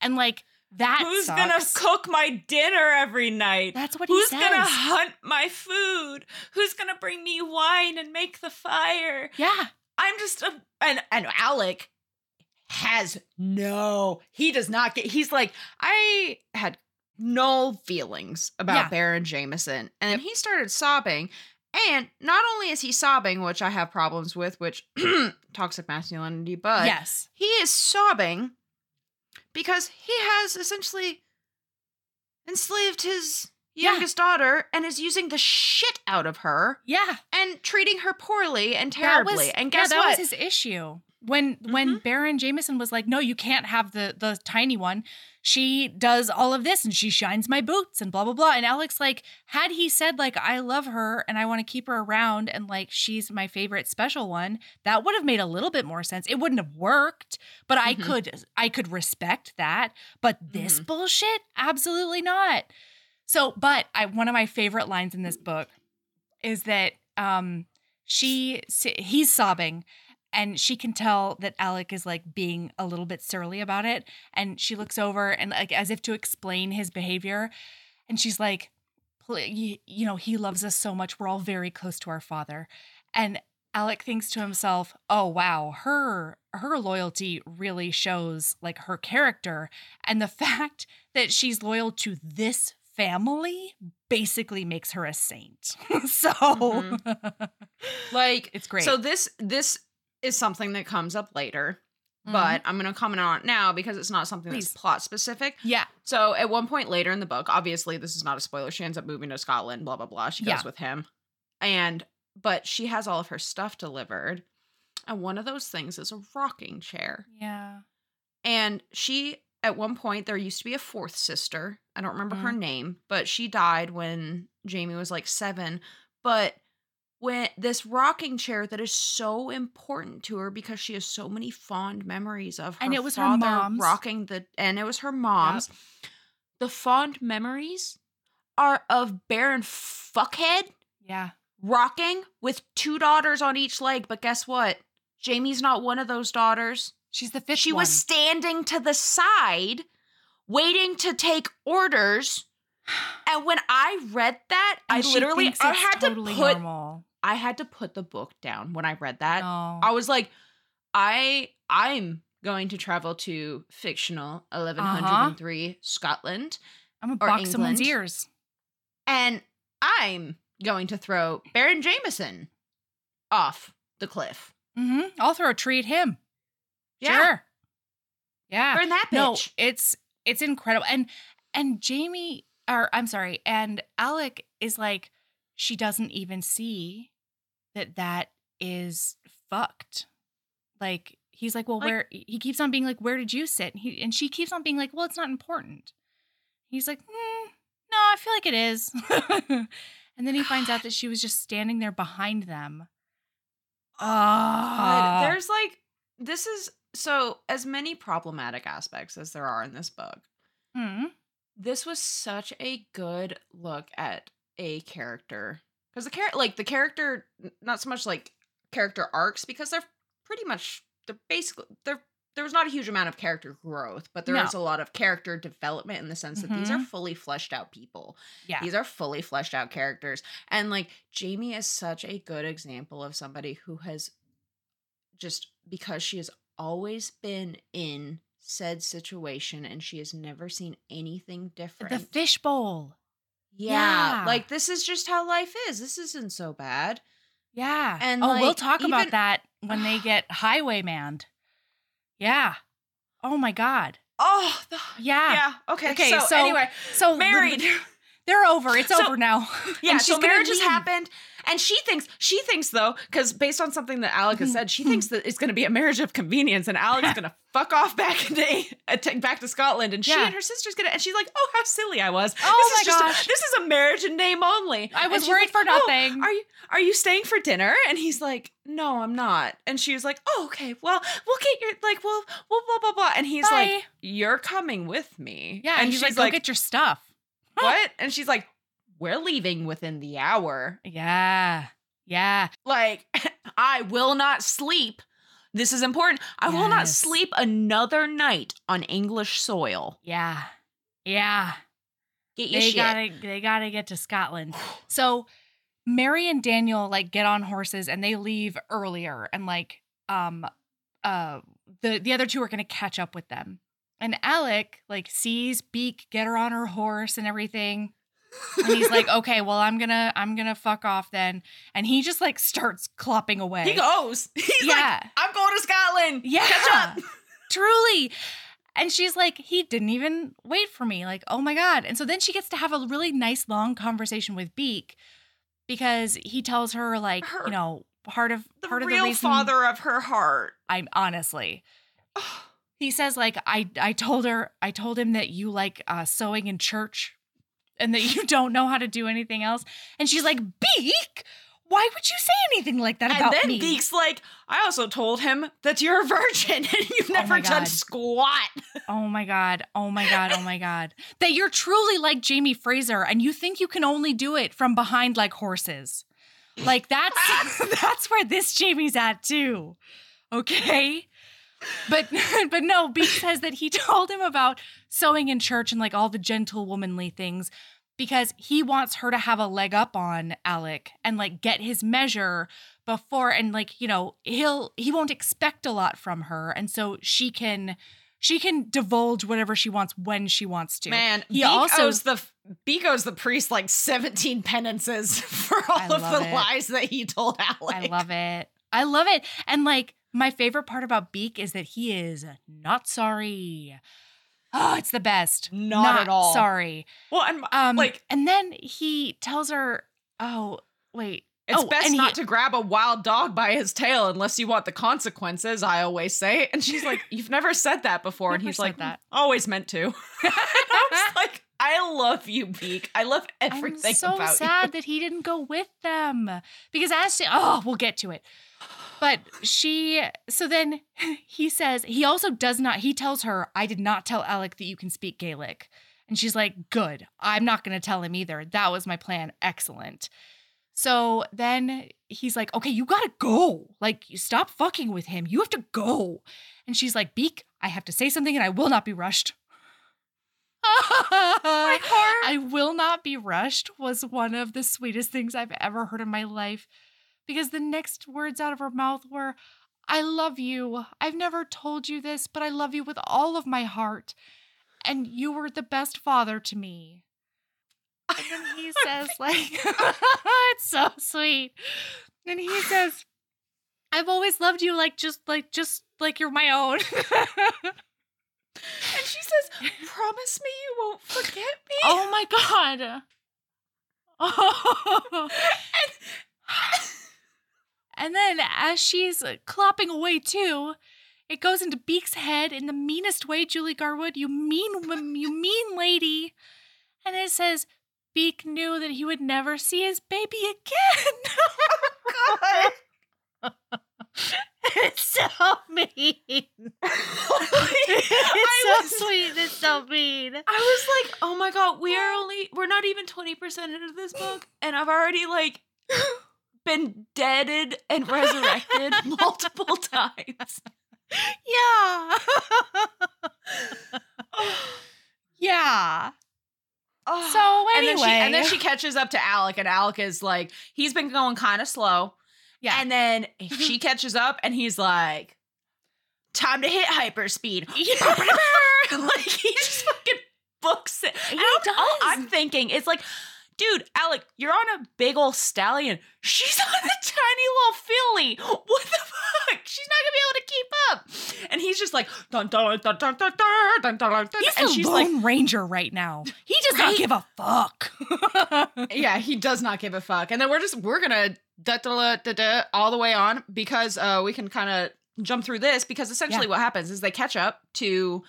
And like, that Who's gonna cook my dinner every night? That's what he Who's gonna hunt my food? Who's gonna bring me wine and make the fire? yeah. I'm just a And and Alec has no. He does not get. He's like I had no feelings about Yeah. Baron Jameson, and then he started sobbing. And not only is he sobbing, which I have problems with, which toxic masculinity, but yes. he is sobbing because he has essentially enslaved his Yeah. youngest daughter and is using the shit out of her Yeah. and treating her poorly and terribly. was- and yeah, guess that what? was his issue. When when Baron Jameson was like, "No, you can't have the the tiny one. She does all of this and she shines my boots and blah blah blah." And Alex like, had he said like, "I love her and I want to keep her around and like she's my favorite special one," that would have made a little bit more sense. It wouldn't have worked, but I Mhm. could I could respect that. But this bullshit, absolutely not. So, but I one of my favorite lines in this book is that um she he's sobbing and she can tell that Alec is like being a little bit surly about it. And she looks over and like as if to explain his behavior. And she's like you, know he loves us so much. We're all very close to our father. And Alec thinks to himself oh wow. Her her loyalty really shows like her character and the fact that she's loyal to this family basically makes her a saint so like it's great So this this is something that comes up later, Mhm. but I'm going to comment on it now because it's not something Please. that's plot specific. yeah So at one point later in the book, obviously this is not a spoiler. She ends up moving to Scotland. Blah blah blah. She goes Yeah. with him, and but she has all of her stuff delivered, and one of those things is a rocking chair. yeah And she, at one point, there used to be a fourth sister. I don't remember Mm-hmm. her name, but she died when Jamie was like seven. But when this rocking chair that is so important to her because she has so many fond memories of her And it was her mom's. rocking the and it was her mom's. The fond memories are of Baron Fuckhead yeah rocking with two daughters on each leg. But guess what? Jamie's not one of those daughters. She's the fifth She one. was standing to the side, waiting to take orders. And when I read that, I And she literally I had totally to put normal. I had to put the book down when I read that. Oh. I was like, I I'm going to travel to fictional 1103 Scotland I'm or box someone's ears. and I'm going to throw Baron Jameson off the cliff. hmm I'll throw a tree at him. Yeah. Sure. Yeah. Burn that bitch. No, it's it's incredible. And and Jamie or I'm sorry, and Alec is like she doesn't even see that that is fucked. Like he's like, "Well, Like- where he keeps on being like, "Where did you sit?" And he and she keeps on being like, "Well, it's not important." He's like, mm, "No, I feel like it is." and then he finds out that she was just standing there behind them. Ah. God, there's like this is so as many problematic aspects as there are in this book. Hmm. This was such a good look at a character because the character, like the character, not so much like character arcs because they're pretty much they're basically they're there was not a huge amount of character growth, but there No. is a lot of character development in the sense that these are Mhm. fully fleshed out people. Yeah. These are fully fleshed out characters. And like Jamie is such a good example of somebody who has just because she has always been in said situation and she has never seen anything different. the fishbowl. yeah, Yeah. Like this is just how life is. This isn't so bad. Yeah. And, oh, we'll talk even- about that when they get highwaymanned. Yeah. Oh my god. Oh, the, Yeah. yeah. Okay. Okay, so, so- anyway, So married. They're over. It's So- over now. Yeah, so marriage has happened, and she thinks she thinks though, because based on something that Alec has said, she thinks that it's going to be a marriage of convenience, and Alec's going to fuck off back into uh, back to Scotland, and she Yeah. and her sister's gonna, and she's like, oh, how silly I was. Oh this is my just a- gosh. this is a marriage in name only. I was worried like, for "Oh, nothing. are you are you staying for dinner? And he's like, no, I'm not. And she was like, oh, okay, well, we'll get your like, we'll, we'll blah blah blah. And he's Bye. like, you're coming with me. yeah. and he's she's like, go get your stuff. what? And she's like, we're leaving within the hour. Yeah. Yeah. Like, I will not sleep. This is important. I will not sleep another night on English soil. Yeah. Yeah. Get your They shit. gotta they gotta get to Scotland. So Mary and Daniel like get on horses and they leave earlier and like um uh the the other two are gonna catch up with them. And Alec like sees Beak get her on her horse and everything. And he's like, okay, well, I'm gonna I'm gonna fuck off then. And he just like starts clopping away. he goes. He's Yeah. like, I'm going to Scotland. Yeah. Catch up. Truly. And she's like, he didn't even wait for me. Like, oh my God. And so then she gets to have a really nice long conversation with Beak because he tells her, like, Her- you know, part of the part of real the reason father of her heart. I'm honestly. He says, like, I I told her, I told him that you like uh sewing in church and that you don't know how to do anything else. And she's like, Beak, why would you say anything like that about me? And then me? Beak's like, I also told him that you're a virgin and you've Oh never my done squat. Oh my god. Oh my god. Oh my god. That you're truly like Jamie Fraser and you think you can only do it from behind like horses. Like that's that's where this Jamie's at too. Okay? But but no, Beak says that he told him about sewing in church and like all the gentle womanly things because he wants her to have a leg up on Alec and like get his measure before and like, you know, he'll he won't expect a lot from her and so she can she can divulge whatever she wants when she wants to. Man, He Beak also- owes the Beak owes the priest like 17 penances for all of the it. lies that he told Alec. I love it. I love it. And like my favorite part about Beak is that he is not sorry. Oh, it's the best. Not at all. Sorry. Well, and Um like and then he tells her, "Oh, wait. it's oh, best and he- not to grab a wild dog by his tail unless you want the consequences, I always say. And she's like, You've never said that before. and he's like, that. Always meant to. I was like, I love you, Beak. I love everything I'm so sad you. that he didn't go with them because as she, oh, we'll get to it. But she, so then he says, he also does not, he tells her, I did not tell Alec that you can speak Gaelic. And she's like, good. I'm not going to tell him either. That was my plan. Excellent. So then he's like, okay, you got to go. Like, you stop fucking with him. You have to go. And she's like, Beak, I have to say something and I will not be rushed. My heart. I will not be rushed was one of the sweetest things I've ever heard in my life because the next words out of her mouth were, I love you. I've never told you this, but I love you with all of my heart. And you were the best father to me. And then he says, like, it's so sweet. And he says, I've always loved you like just like just like you're my own. and she says, "Promise me you won't forget me." Oh my god. Oh. and then as she's uh, clopping away too, it goes into Beak's head in the meanest way, Julie Garwood. You mean you mean lady. And it says Beak knew that he would never see his baby again. Oh, god. it's so mean. it's I was- so sweet. It's so mean. I was like, oh my god, we are only we're not even 20% into this book, and I've already like been deaded and resurrected multiple times. Yeah. yeah. Oh. So and then she and then she catches up to Alec, and Alec is like, he's been going kind of slow. Yeah. And then she catches up, and he's like, time to hit hyperspeed. like he just fucking books it. He And I'm- all does. I'm thinking is like, dude, Alec, you're on a big old stallion. She's on a tiny little filly. What the fuck? She's not gonna be able to keep up. And he's just like, dun dun dun dun dun dun dun dun dun. dun. He's and the she's Lone like, Ranger right now. He does not give a fuck. yeah, he does not give a fuck. And then we're just we're gonna da da da da all the way on because uh we can kind of jump through this because essentially Yeah. what happens is they catch up to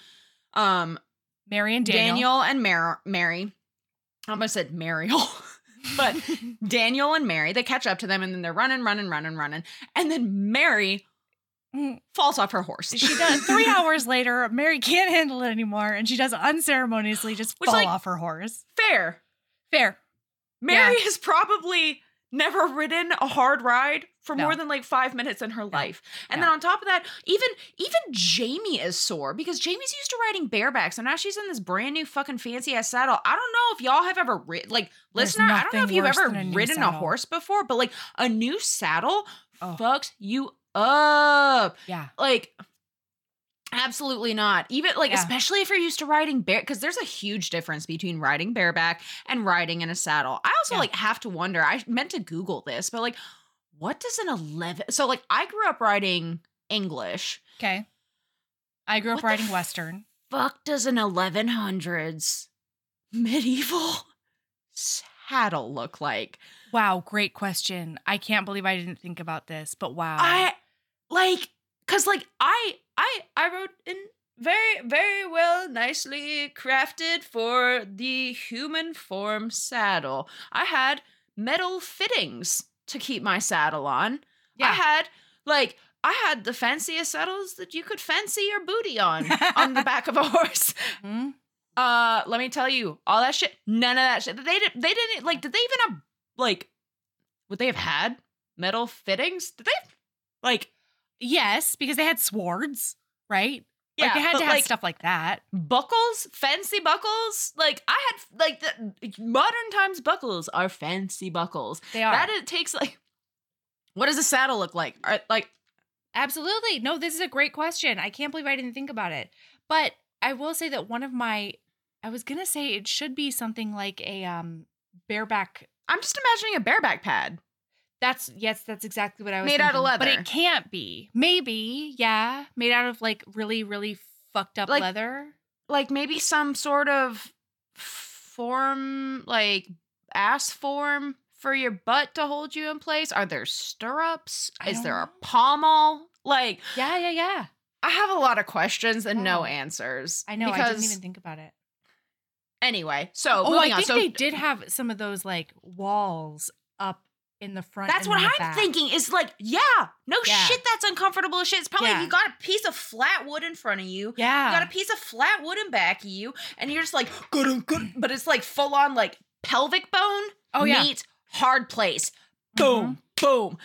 um Mary and Daniel, Daniel. and Mar- Mary. I almost said Mariel. but Daniel and Mary, they catch up to them and then they're running, running, running, running. And then Mary Mm. falls off her horse. She does. Three hours later, Mary can't handle it anymore, and she does unceremoniously just Which, fall like- off her horse. Fair. Fair. Mary has probably never ridden a hard ride for No. more than like five minutes in her life. And then on top of that, even even Jamie is sore because Jamie's used to riding bareback. So now she's in this brand new fucking fancy ass saddle. I don't know if y'all have ever ridden like There's listener, I don't know if you've ever a ridden a horse before, but like a new saddle Oh. fucks you up. Yeah. Like absolutely not. Even like Yeah. especially if you're used to riding bare because there's a huge difference between riding bareback and riding in a saddle. I also Yeah. like have to wonder. I meant to google this, but like what does an 11 So like I grew up writing English. Okay. I grew up What the Western. Fuck does an 1100s medieval saddle look like? Wow, great question. I can't believe I didn't think about this, but wow. I like cuz like I I I wrote in very very well nicely crafted for the human form saddle. I had metal fittings to keep my saddle on. Yeah. I had like I had the fanciest saddles that you could fancy your booty on on the back of a horse. Hmm? Uh, let me tell you, all that shit, none of that shit. They did. They didn't like. Did they even have like? Would they have had metal fittings? Did they? Like, Yes, because they had swords, right? Yeah, like they had to have like, stuff like that. buckles, fancy buckles. Like I had like the modern times buckles are fancy buckles. They are. That it takes like. What does a saddle look like? Are, like Absolutely. No, this is a great question. I can't believe I didn't think about it. But I will say that one of my I was going to say it should be something like a um bareback I'm just imagining a bareback pad. That's yes, that's exactly what I was Made out of thinking. But it can't be. Maybe, yeah. Made out of like really, really fucked up Like- leather. like maybe some sort of form like ass form for your butt to hold you in place are there stirrups I is there a pommel like Yeah, yeah, yeah. i have a lot of questions and no oh. answers I know. I because didn't even think about it. anyway so Oh, I think so they did have some of those like walls up in the front. that's what i'm back. thinking is like yeah no Yeah. shit that's uncomfortable as shit it's probably Yeah. you got a piece of flat wood in front of you Yeah. You got a piece of flat wood in back of you, and you're just like, good, good, but it's like full on like pelvic bone. Oh, yeah. meat, hard place. Mm-hmm. Boom, boom.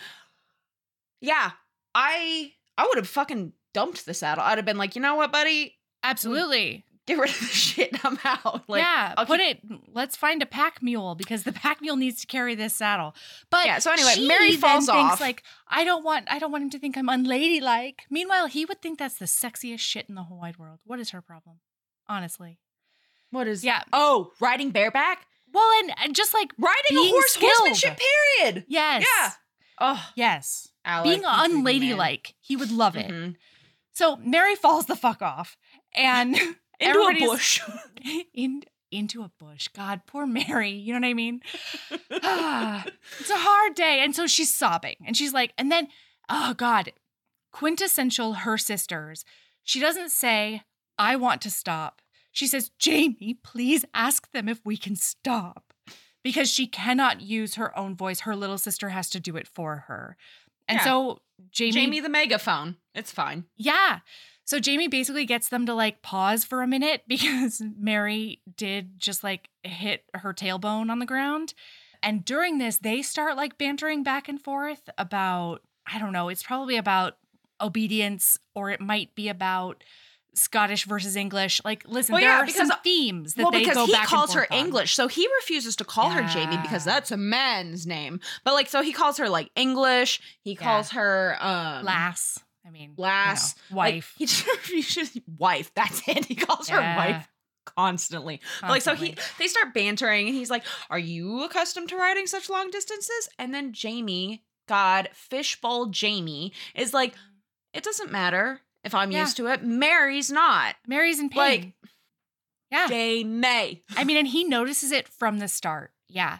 Yeah, I I would have fucking dumped the saddle. I'd have been like, you know what, buddy, Absolutely. Get rid of the shit. I'm out. Like, yeah. I'll Put keep- it. Let's find a pack mule because the pack mule needs to carry this saddle. But Yeah, so anyway, Mary falls thinks, off. Like I don't want. I don't want him to think I'm unladylike. Meanwhile, he would think that's the sexiest shit in the whole wide world. What is her problem? Honestly. What is? Yeah. Oh, riding bareback, Well, and, and just like riding a horse, skilled. horsemanship. Period. yes, Yeah. Oh, yes, Alec, being man. unladylike, he would love it. Mhm. So Mary falls the fuck off, and Into a bush. in into a bush. God, poor Mary. You know what I mean? Ah, it's a hard day. And so she's sobbing. And she's like, and then, oh God, quintessential her sisters. She doesn't say, I want to stop. She says, Jamie, please ask them if we can stop. Because she cannot use her own voice. Her little sister has to do it for her. And Yeah. so Jamie, Jamie the megaphone. It's fine. yeah. So Jamie basically gets them to like pause for a minute because Mary did just like hit her tailbone on the ground. And during this, they start like bantering back and forth about, I don't know, it's probably about obedience or it might be about Scottish versus English. Like, listen, Well, there yeah, are some themes that well, they because go he back and calls her on. English, so he refuses to call her Jamie because that's a man's name. But like, so he calls her like English. He Yeah. calls her um Lass. I mean, you know, Lass, Like, wife. he just wife. That's it. He calls her wife constantly. But, Like so he they start bantering and he's like, "Are you accustomed to riding such long distances?" And then Jamie, God, fishbowl Jamie is like, "It doesn't matter if I'm Yeah. used to it. Mary's not." Mary's in pain. Like- yeah. Jamie. I mean, and he notices it from the start. Yeah.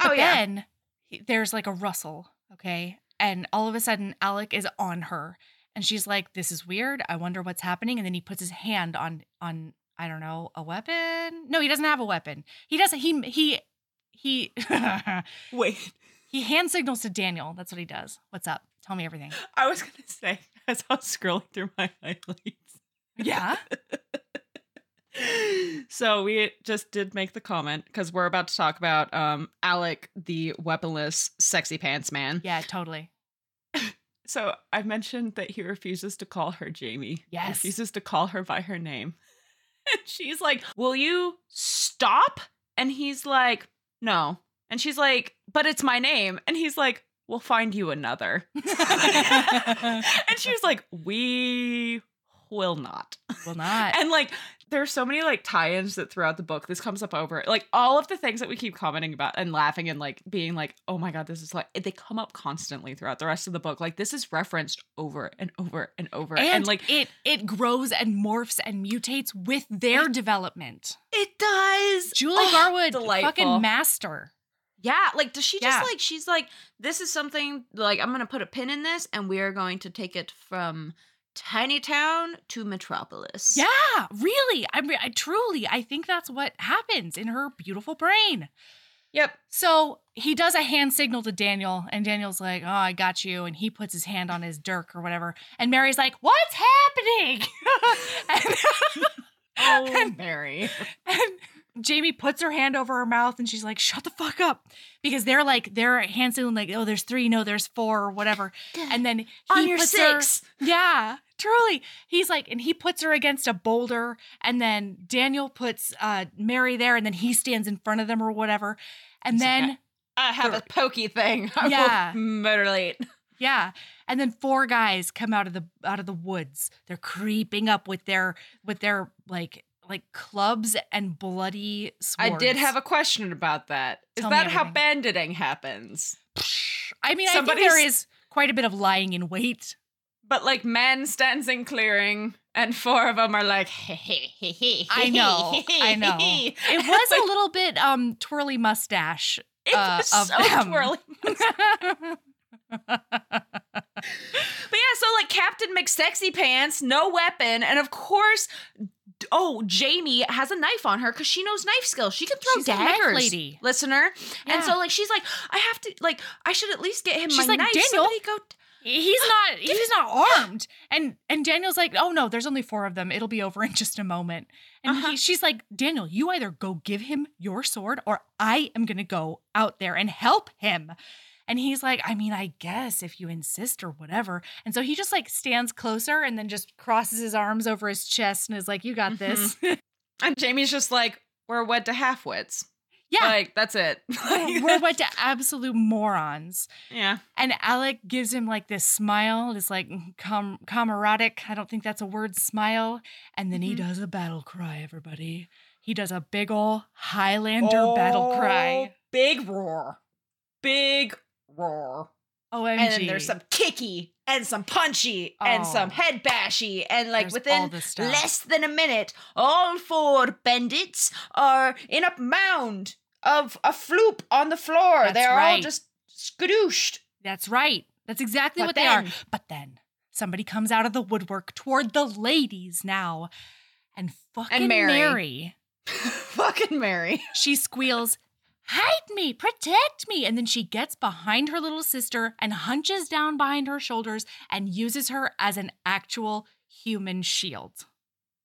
Oh But yeah. then he- there's like a rustle, okay? And all of a sudden, Alec is on her. And she's like, This is weird. I wonder what's happening. And then he puts his hand on on, I don't know, a weapon. No, he doesn't have a weapon. He doesn't, he he he Wait. he hand signals to Daniel. That's what he does. What's up? Tell me everything. I was gonna say as I was scrolling through my highlights. Yeah. so we just did make the comment because we're about to talk about um Alec, the weaponless sexy pants man. Yeah, totally. So I mentioned that he refuses to call her Jamie. Yes. Refuses to call her by her name. And she's like, Will you stop? And he's like, No. And she's like, But it's my name. And he's like, We'll find you another. and she was like, We will not. Will not. And like, there's so many like tie-ins that throughout the book this comes up over like all of the things that we keep commenting about and laughing and like being like, oh my god, this is like they come up constantly throughout the rest of the book. Like this is referenced over and over and over, and, and, like it it grows and morphs and mutates with their development. it does. Julie Oh, Garwood, delightful. fucking master. Yeah, like does she just Yeah. like she's like this is something like I'm gonna put a pin in this and we are going to take it from tiny town to metropolis. Yeah, really. I, re- I truly, I think that's what happens in her beautiful brain. Yep. So he does a hand signal to Daniel, and Daniel's like, "Oh, I got you," and he puts his hand on his dirk or whatever, and Mary's like, "What's happening?" and, Oh, Mary. and Jamie puts her hand over her mouth, and she's like, "Shut the fuck up," because they're like, they're signaling like, "Oh, there's three, no, there's four, or whatever," and then he On your puts her- six. Yeah, truly. He's like, and he puts her against a boulder, and then Daniel puts uh Mary there, and then he stands in front of them or whatever. And He's like, then, I have a pokey thing. I Yeah. will mutilate. yeah. And then four guys come out of the out of the woods. They're creeping up with their with their like like clubs and bloody swords. I did have a question about that. Is Tell that how banditing happens? I mean, I think there Somebody's- is quite a bit of lying in wait. But like men stands in clearing, and four of them are like, I know. I know. It was a little bit um twirly mustache. It uh, was so them. twirly. But yeah, so like Captain McSexy Pants, no weapon, and of course, oh, Jamie has a knife on her because she knows knife skills. She can throw She's daggers, lady. listener. And so like she's like, I have to like, I should at least get him She's my like, knife. "Daniel." Somebody go. he's not he's not armed and and daniel's like oh no there's only four of them it'll be over in just a moment and Uh-huh. he, she's like daniel you either go give him your sword or i am gonna go out there and help him and he's like i mean i guess if you insist or whatever and so he just like stands closer and then just crosses his arms over his chest and is like you got this And Jamie's just like, we're wed to half wits. yeah Like that's it. we're wed to absolute morons yeah. And Alec gives him like this smile, this like com- camaratic. I don't think that's a word, smile. And then he Mhm. does a battle cry, everybody. He does a big ol' Highlander battle cry. Oh, Big roar. Big roar. OMG. And then there's some kicky and some punchy and Oh. some head bashy. And like There's within all the stuff. less than a minute, all four bandits are in a mound of a floop on the floor. That's They're all just skadooshed. That's right. That's exactly But what they are. But then somebody comes out of the woodwork toward the ladies now. And fucking Mary. Mary Fucking Mary. She squeals, Hide me, protect me. And then she gets behind her little sister and hunches down behind her shoulders and uses her as an actual human shield.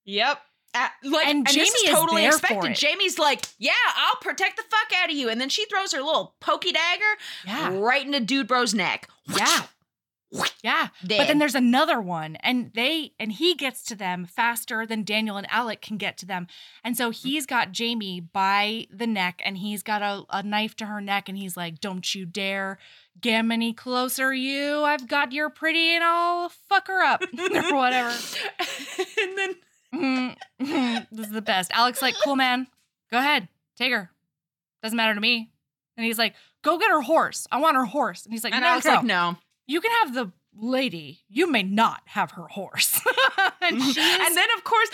Yep. Uh, like, And and, Jamie is is totally for expected. Jamie's like, "Yeah, I'll protect the fuck out of you," and then she throws her little pokey dagger Yeah. right into Dude Bro's neck. Yeah. Yeah. Dead. But then there's another one, and they and he gets to them faster than Daniel and Alec can get to them. And so he's got Jamie by the neck, and he's got a, a knife to her neck, and he's like, Don't you dare get any closer, you. I've got your pretty and I'll fuck her up. or whatever. and then Mhm, mhm. this is the best. Alex like, cool man, go ahead, take her. Doesn't matter to me. And he's like, go get her horse. I want her horse. And he's like, and no, no. like, "No." You can have the lady. You may not have her horse. and is, And then, of course,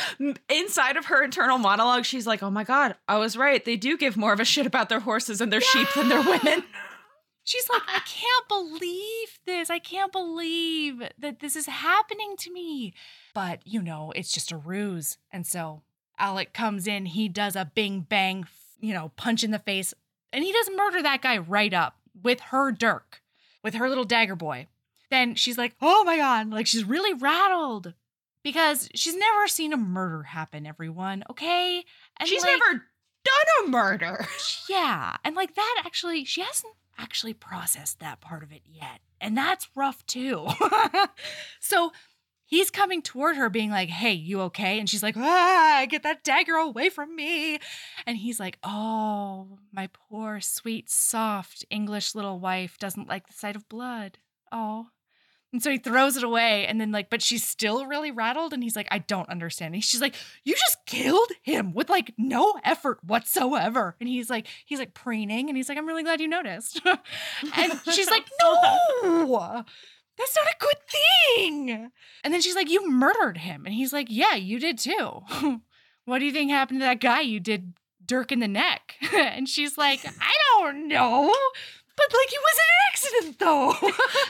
inside of her internal monologue, she's like, "Oh my god, I was right. They do give more of a shit about their horses and their sheep than their women." she's like, I can't believe this. I can't believe that this is happening to me. But you know, it's just a ruse. And so Alec comes in. He does a bing bang, you know, punch in the face, and he does murder that guy right up with her dirk, with her little dagger boy. Then she's like, oh my God, like she's really rattled because she's never seen a murder happen, everyone, okay? And she's like, never done a murder. yeah. And like that actually, she hasn't actually processed that part of it yet. And that's rough too. so he's coming toward her, being like, Hey, you okay? And she's like, Ah, get that dagger away from me. And he's like, Oh, my poor, sweet, soft English little wife doesn't like the sight of blood. Oh. And so he throws it away and then like, but she's still really rattled. And he's like, I don't understand. And she's like, You just killed him with like no effort whatsoever. And he's like, he's like preening and he's like, I'm really glad you noticed. and she's like, No, that's not a good thing. And then she's like, You murdered him. And he's like, Yeah, you did too. what do you think happened to that guy you did Dirk in the neck? and she's like, I don't know. But like it was an accident though.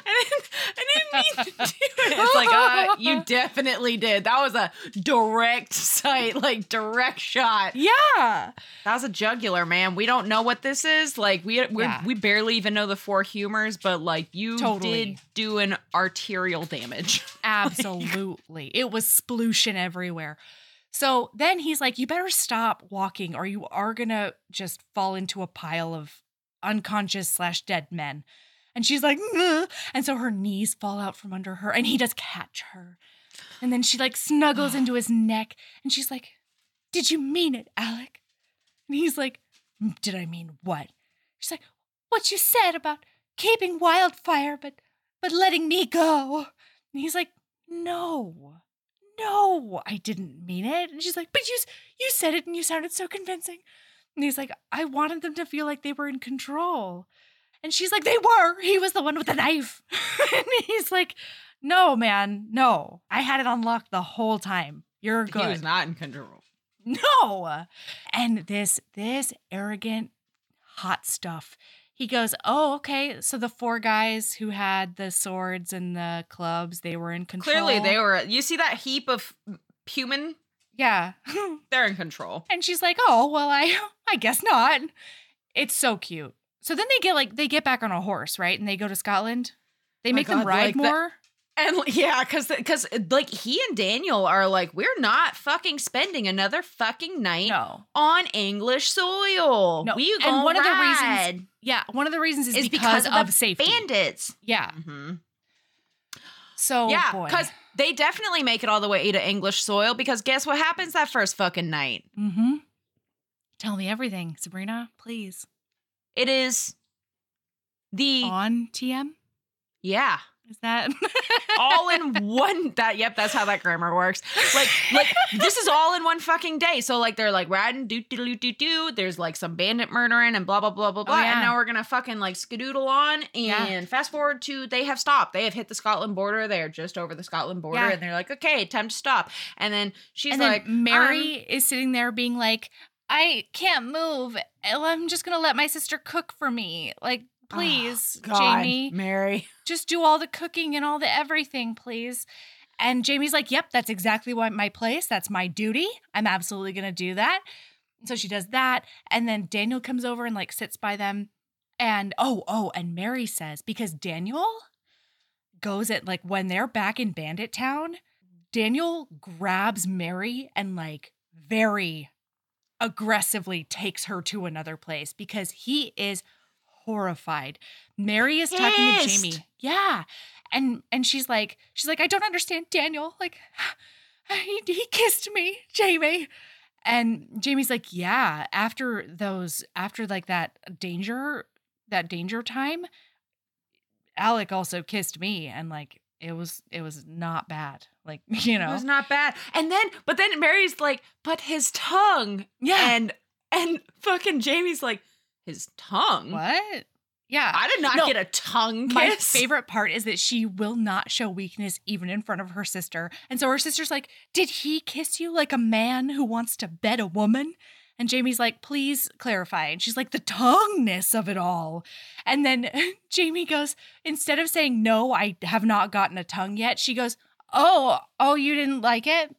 I didn't, I didn't mean to do it. It's like, uh, you definitely did. That was a direct sight, like direct shot. yeah. That was a jugular, man. We don't know what this is. Like, we we Yeah. we barely even know the four humors, but like, you Totally. did do an arterial damage. Absolutely. it was splooshing everywhere. So then he's like, You better stop walking or you are going to just fall into a pile of unconscious slash dead men. And she's like, and so her knees fall out from under her and he does catch her. And then she like snuggles into his neck and she's like, Did you mean it, Alec? And he's like, "Mm, Did I mean what? She's like, What you said about keeping wildfire, but but letting me go. And he's like, No, no, I didn't mean it. And she's like, But you you said it and you sounded so convincing. And he's like, I wanted them to feel like they were in control. And she's like, They were. He was the one with the knife. and he's like, No, man, no. I had it unlocked the whole time. You're good. He was not in control. No. And this this arrogant hot stuff. He goes, "Oh, okay. So the four guys who had the swords and the clubs, they were in control." Clearly, they were. You see that heap of human? Yeah. They're in control. and she's like, "Oh, well, I I guess not." It's so cute. So then they get like they get back on a horse, right? And they go to Scotland. They My make them God, ride like the- more. And yeah, because because like he and Daniel are like, we're not fucking spending another fucking night no. on English soil. No, We and one of the reasons- Yeah, one of the reasons is, is because, because, of, the safety. bandits. Yeah. hmm So yeah, boy. They definitely make it all the way to English soil. Because guess what happens that first fucking night? Mm-hmm. Tell me everything, Sabrina, please. It is the On TM? yeah Is that all in one that yep that's how that grammar works like like this is all in one fucking day so like they're like riding do do do do do there's like some bandit murdering and blah blah blah blah blah Oh, yeah. and now we're gonna fucking like skedoodle on and Yeah. fast forward to they have stopped they have hit the scotland border they're just over the scotland border Yeah. and they're like okay time to stop and then she's and like then Mary um, is sitting there being like, I can't move. I'm just gonna let my sister cook for me. Like, please, Oh, God, Jamie, mary just do all the cooking and all the everything, please. And Jamie's like, Yep, that's exactly what my place. That's my duty. I'm absolutely gonna do that. So she does that. And then Daniel comes over and like sits by them. And oh, oh, and Mary says, because Daniel goes at like when they're back in Bandit Town, Daniel grabs Mary and like very aggressively takes her to another place because he is horrified. Mary is talking to Jamie. Yeah. And and she's like she's like I don't understand Daniel. Like he, he kissed me, Jamie. And Jamie's like, "Yeah, after those after like that danger that danger time, Alec also kissed me and like it was it was not bad. Like, you know. It was not bad. And then, but then Mary's like, but his tongue. yeah. And and fucking Jamie's like, his tongue. what? Yeah. I did not No. get a tongue kiss. My favorite part is that she will not show weakness even in front of her sister. And so her sister's like, Did he kiss you like a man who wants to bed a woman? And Jamie's like, Please clarify. And she's like, The tongueness of it all. And then Jamie goes, Instead of saying, No, I have not gotten a tongue yet, she goes, Oh, oh, you didn't like it?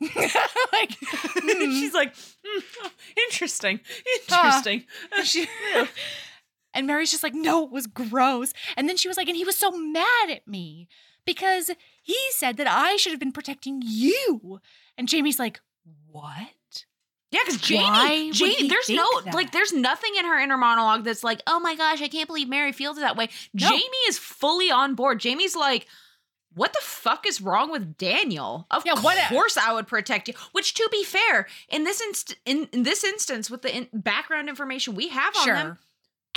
like, hmm. She's like, "Hmm, interesting, interesting. She- and Mary's just like, no, it was gross. And then she was like, and he was so mad at me because he said that I should have been protecting you. And Jamie's like, what? Yeah, because Jamie, Jamie, there's no that? like, there's nothing in her inner monologue that's like, oh my gosh, I can't believe Mary feels that way. No. Jamie is fully on board. Jamie's like, what the fuck is wrong with Daniel? Of Yeah, course I would protect you. Which, to be fair, in this inst- in, in this instance, with the in- background information we have on them,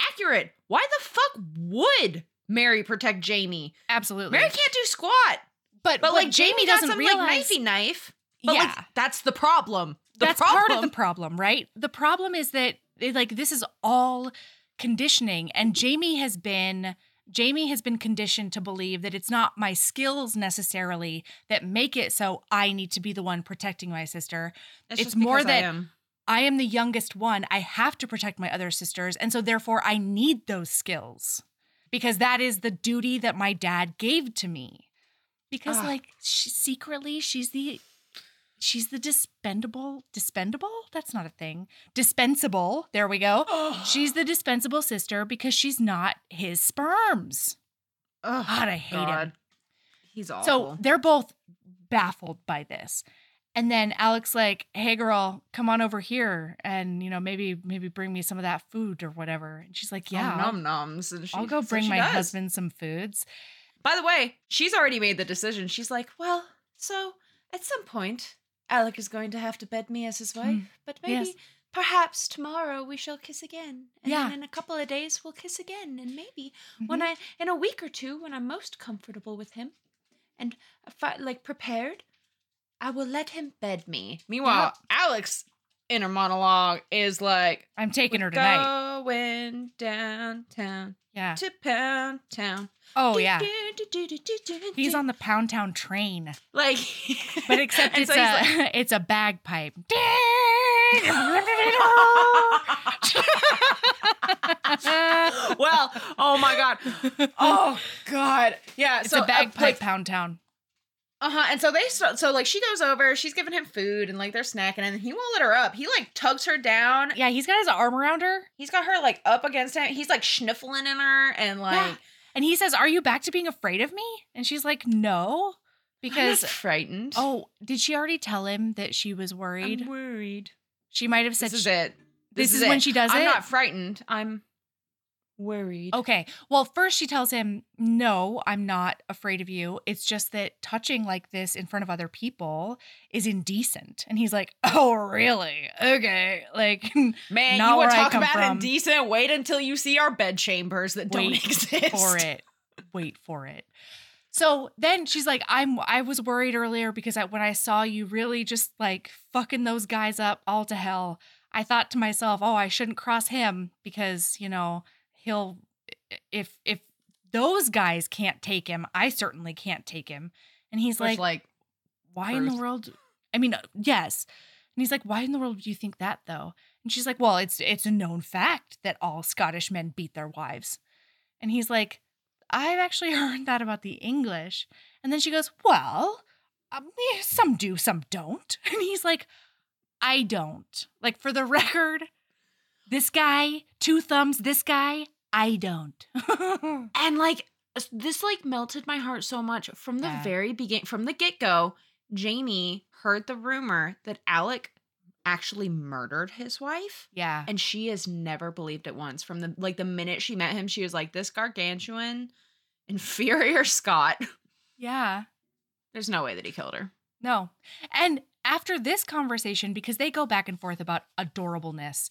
accurate. Why the fuck would Mary protect Jamie? Absolutely. Mary can't do squat, but, but like Jamie doesn't some realize. like knifey knife. But yeah. like that's the problem. The That's problem. part of the problem, right? The problem is that like this is all conditioning and Jamie has been Jamie has been conditioned to believe that it's not my skills necessarily that make it so I need to be the one protecting my sister. it's just more because I that- am. I am the youngest one. I have to protect my other sisters. And so, therefore, I need those skills because that is the duty that my dad gave to me. Because, Ah. like, she, secretly, she's the. She's the dispendable, dispendable? That's not a thing. Dispensable. There we go. She's the dispensable sister because she's not his sperms. Ugh, God, I hate him. He's awful. So they're both baffled by this. And then Alex like, "Hey girl, come on over here and you know, maybe maybe bring me some of that food or whatever." And she's like, "Yeah, I'll, num nums, and she, I'll go bring she my does. husband some foods." By the way, she's already made the decision. She's like, well, so at some point, Alec is going to have to bed me as his wife, Mm, but maybe. yes. Perhaps tomorrow we shall kiss again. And Yeah. then in a couple of days we'll kiss again. And maybe when Mhm. I, in a week or two, when I'm most comfortable with him and fi- like prepared, I will let him bed me. Meanwhile, Alex inner monologue is like, I'm taking her tonight. Going downtown Yeah. to Pound Town. Oh yeah. He's on the Pound Town train, like, but except it's so a like- it's a bagpipe. well, oh my god, oh god, yeah. It's so a bagpipe like, Pound Town. Uh huh. And so they so, so like she goes over, she's giving him food, and like they're snacking, and he won't let her up. He like tugs her down. Yeah, he's got his arm around her. He's got her like up against him. He's like sniffling in her, and like Yeah. And he says, Are you back to being afraid of me? And she's like, No. because frightened. oh, did she already tell him that she was worried? I'm worried. she might have said, This is she- it. This is when she does I'm it? not frightened. I'm worried. Okay. Well, first she tells him, No, I'm not afraid of you. It's just that touching like this in front of other people is indecent. And he's like, Oh, really? Okay. Like, Man, you would I talk about from. indecent. Wait until you see our bed chambers that don't Wait exist. for it. Wait for it. So then she's like, I'm I was worried earlier because I, when I saw you really just like fucking those guys up all to hell, I thought to myself, oh, I shouldn't cross him because, you know, he'll if if those guys can't take him, I certainly can't take him. And he's Which, like, like, why in the world? I mean, uh, yes. And he's like, why in the world do you think that though? And she's like, well, it's it's a known fact that all Scottish men beat their wives. And he's like, I've actually heard that about the English. And then she goes, well, um, eh, some do, some don't. And he's like, I don't. Like for the record, this guy, two thumbs, this guy, I don't. and like this like melted my heart so much from the Yeah. very beginning from the get-go jamie heard the rumor that alec actually murdered his wife. Yeah. And she has never believed it once. From the like the minute she met him, she was like, This gargantuan, inferior Scot. Yeah. There's no way that he killed her. No. And after this conversation, because they go back and forth about adorableness,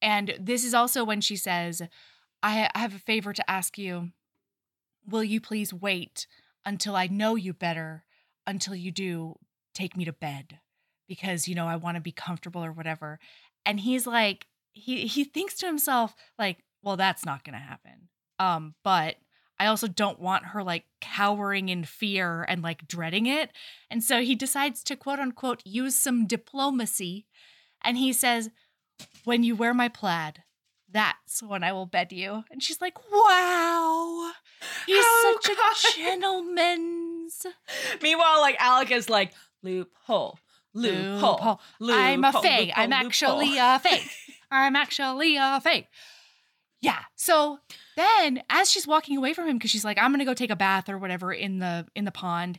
and this is also when she says, I I have a favor to ask you. Will you please wait until I know you better? Until you do, take me to bed because, you know, I want to be comfortable or whatever. And he's like, he he thinks to himself, like, well, that's not gonna happen. Um, but I also don't want her like cowering in fear and like dreading it. And so he decides to quote unquote use some diplomacy. And he says, When you wear my plaid, that's when I will bed you. And she's like, Wow, he's oh, How such a gentleman's Meanwhile, like Alec is like, loophole, loophole. loophole. I'm a fake. loophole, I'm actually loophole." a fake. I'm actually a fake. Yeah. So then as she's walking away from him, because she's like, I'm gonna go take a bath or whatever in the in the pond.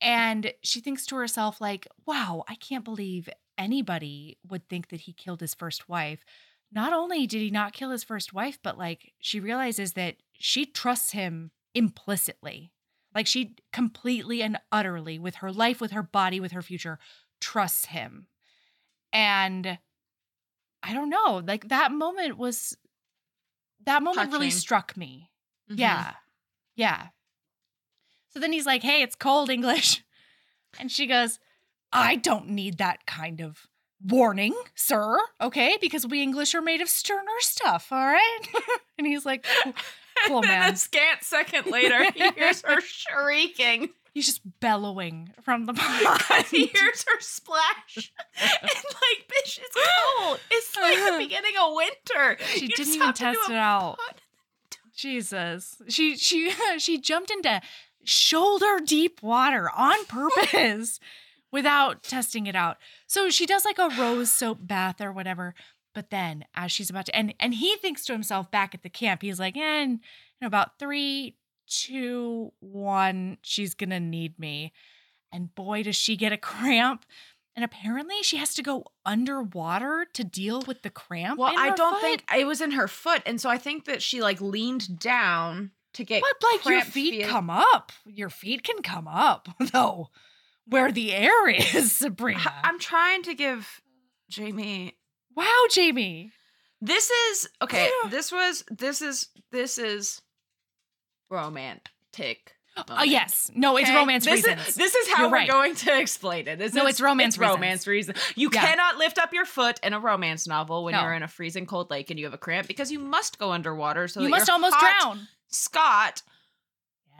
And she thinks to herself, like, wow, I can't believe anybody would think that he killed his first wife. Not only did he not kill his first wife, but like she realizes that she trusts him implicitly. Like she completely and utterly, with her life, with her body, with her future, trusts him. And I don't know, like that moment was that moment really struck me. Mhm. Yeah. Yeah. So then he's like, hey, it's cold English. And she goes, I don't need that kind of warning, sir. Okay. Because we English are made of sterner stuff. All right. and he's like, cool, and man. a scant second later, he hears her shrieking. He's just bellowing from the pond. he hears her splash. and like, bitch, it's cold. It's like the beginning of winter. She You didn't even test it out. pod- Jesus. She she she jumped into shoulder deep water on purpose without testing it out. So she does like a rose soap bath or whatever. But then as she's about to and and he thinks to himself back at the camp, he's like, eh, in about three, two, one, she's gonna need me. And boy, does she get a cramp. And apparently she has to go underwater to deal with the cramp. Well, I don't foot. think it was in her foot, and so I think that she like leaned down to get. But like your feet feel- come up. Your feet can come up, though, where the air is, Sabrina. I'm trying to give Jamie. wow, Jamie. This is okay. This was. This is. This is romantic. Oh, yes. No, it's Okay? romance this reasons. Is, this is how You're we're right. going to explain it. This No, is- it's romance It's reasons. romance reason. You Yeah. cannot lift up your foot in a romance novel when No. you're in a freezing cold lake and you have a cramp because you must go underwater. So you that must almost drown. Scot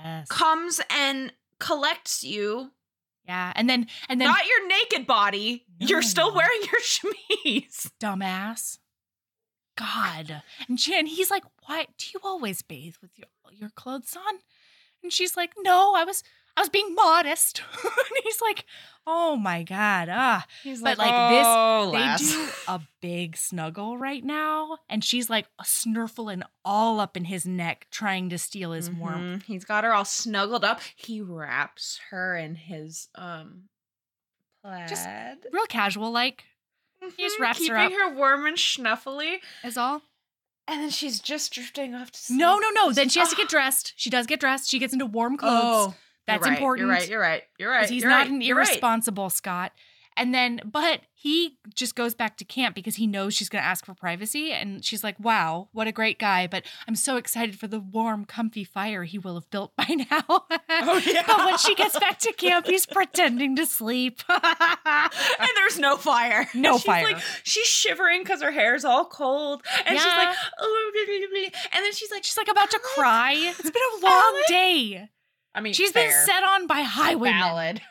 Yes. comes and collects you. Yeah, and then and then Not your naked body. You're still wearing your chemise. dumbass. God. And she, he's like, "Why do you always bathe with your your clothes on?" And she's like, "No, I was I was being modest." and he's like, "Oh my god, ah." He's But, like, this- "Oh, They lass." do a big snuggle right now, and she's like snurfling all up in his neck, trying to steal his warmth. Mhm. He's got her all snuggled up. He wraps her in his um plaid. Just Real casual, like he just Mhm, wraps her keeping her warm and snuffly. is all. And then she's just drifting off to sleep. No, no, no. Then she has to Ah. get dressed. She does get dressed. She gets into warm clothes. Oh, That's right, important. You're right. You're right. You're right. he's not right, an you're right. irresponsible Scot. And then, but he just goes back to camp because he knows she's going to ask for privacy. And she's like, wow, what a great guy. But I'm so excited for the warm, comfy fire he will have built by now. Oh, yeah. but when she gets back to camp, he's pretending to sleep. and there's no fire. No she's fire. Like, she's shivering because her hair's all cold, and she's like, oh, and then she's like, she's like about to cry. It's been a long day. I mean, She's been set on by highwaymen. valid.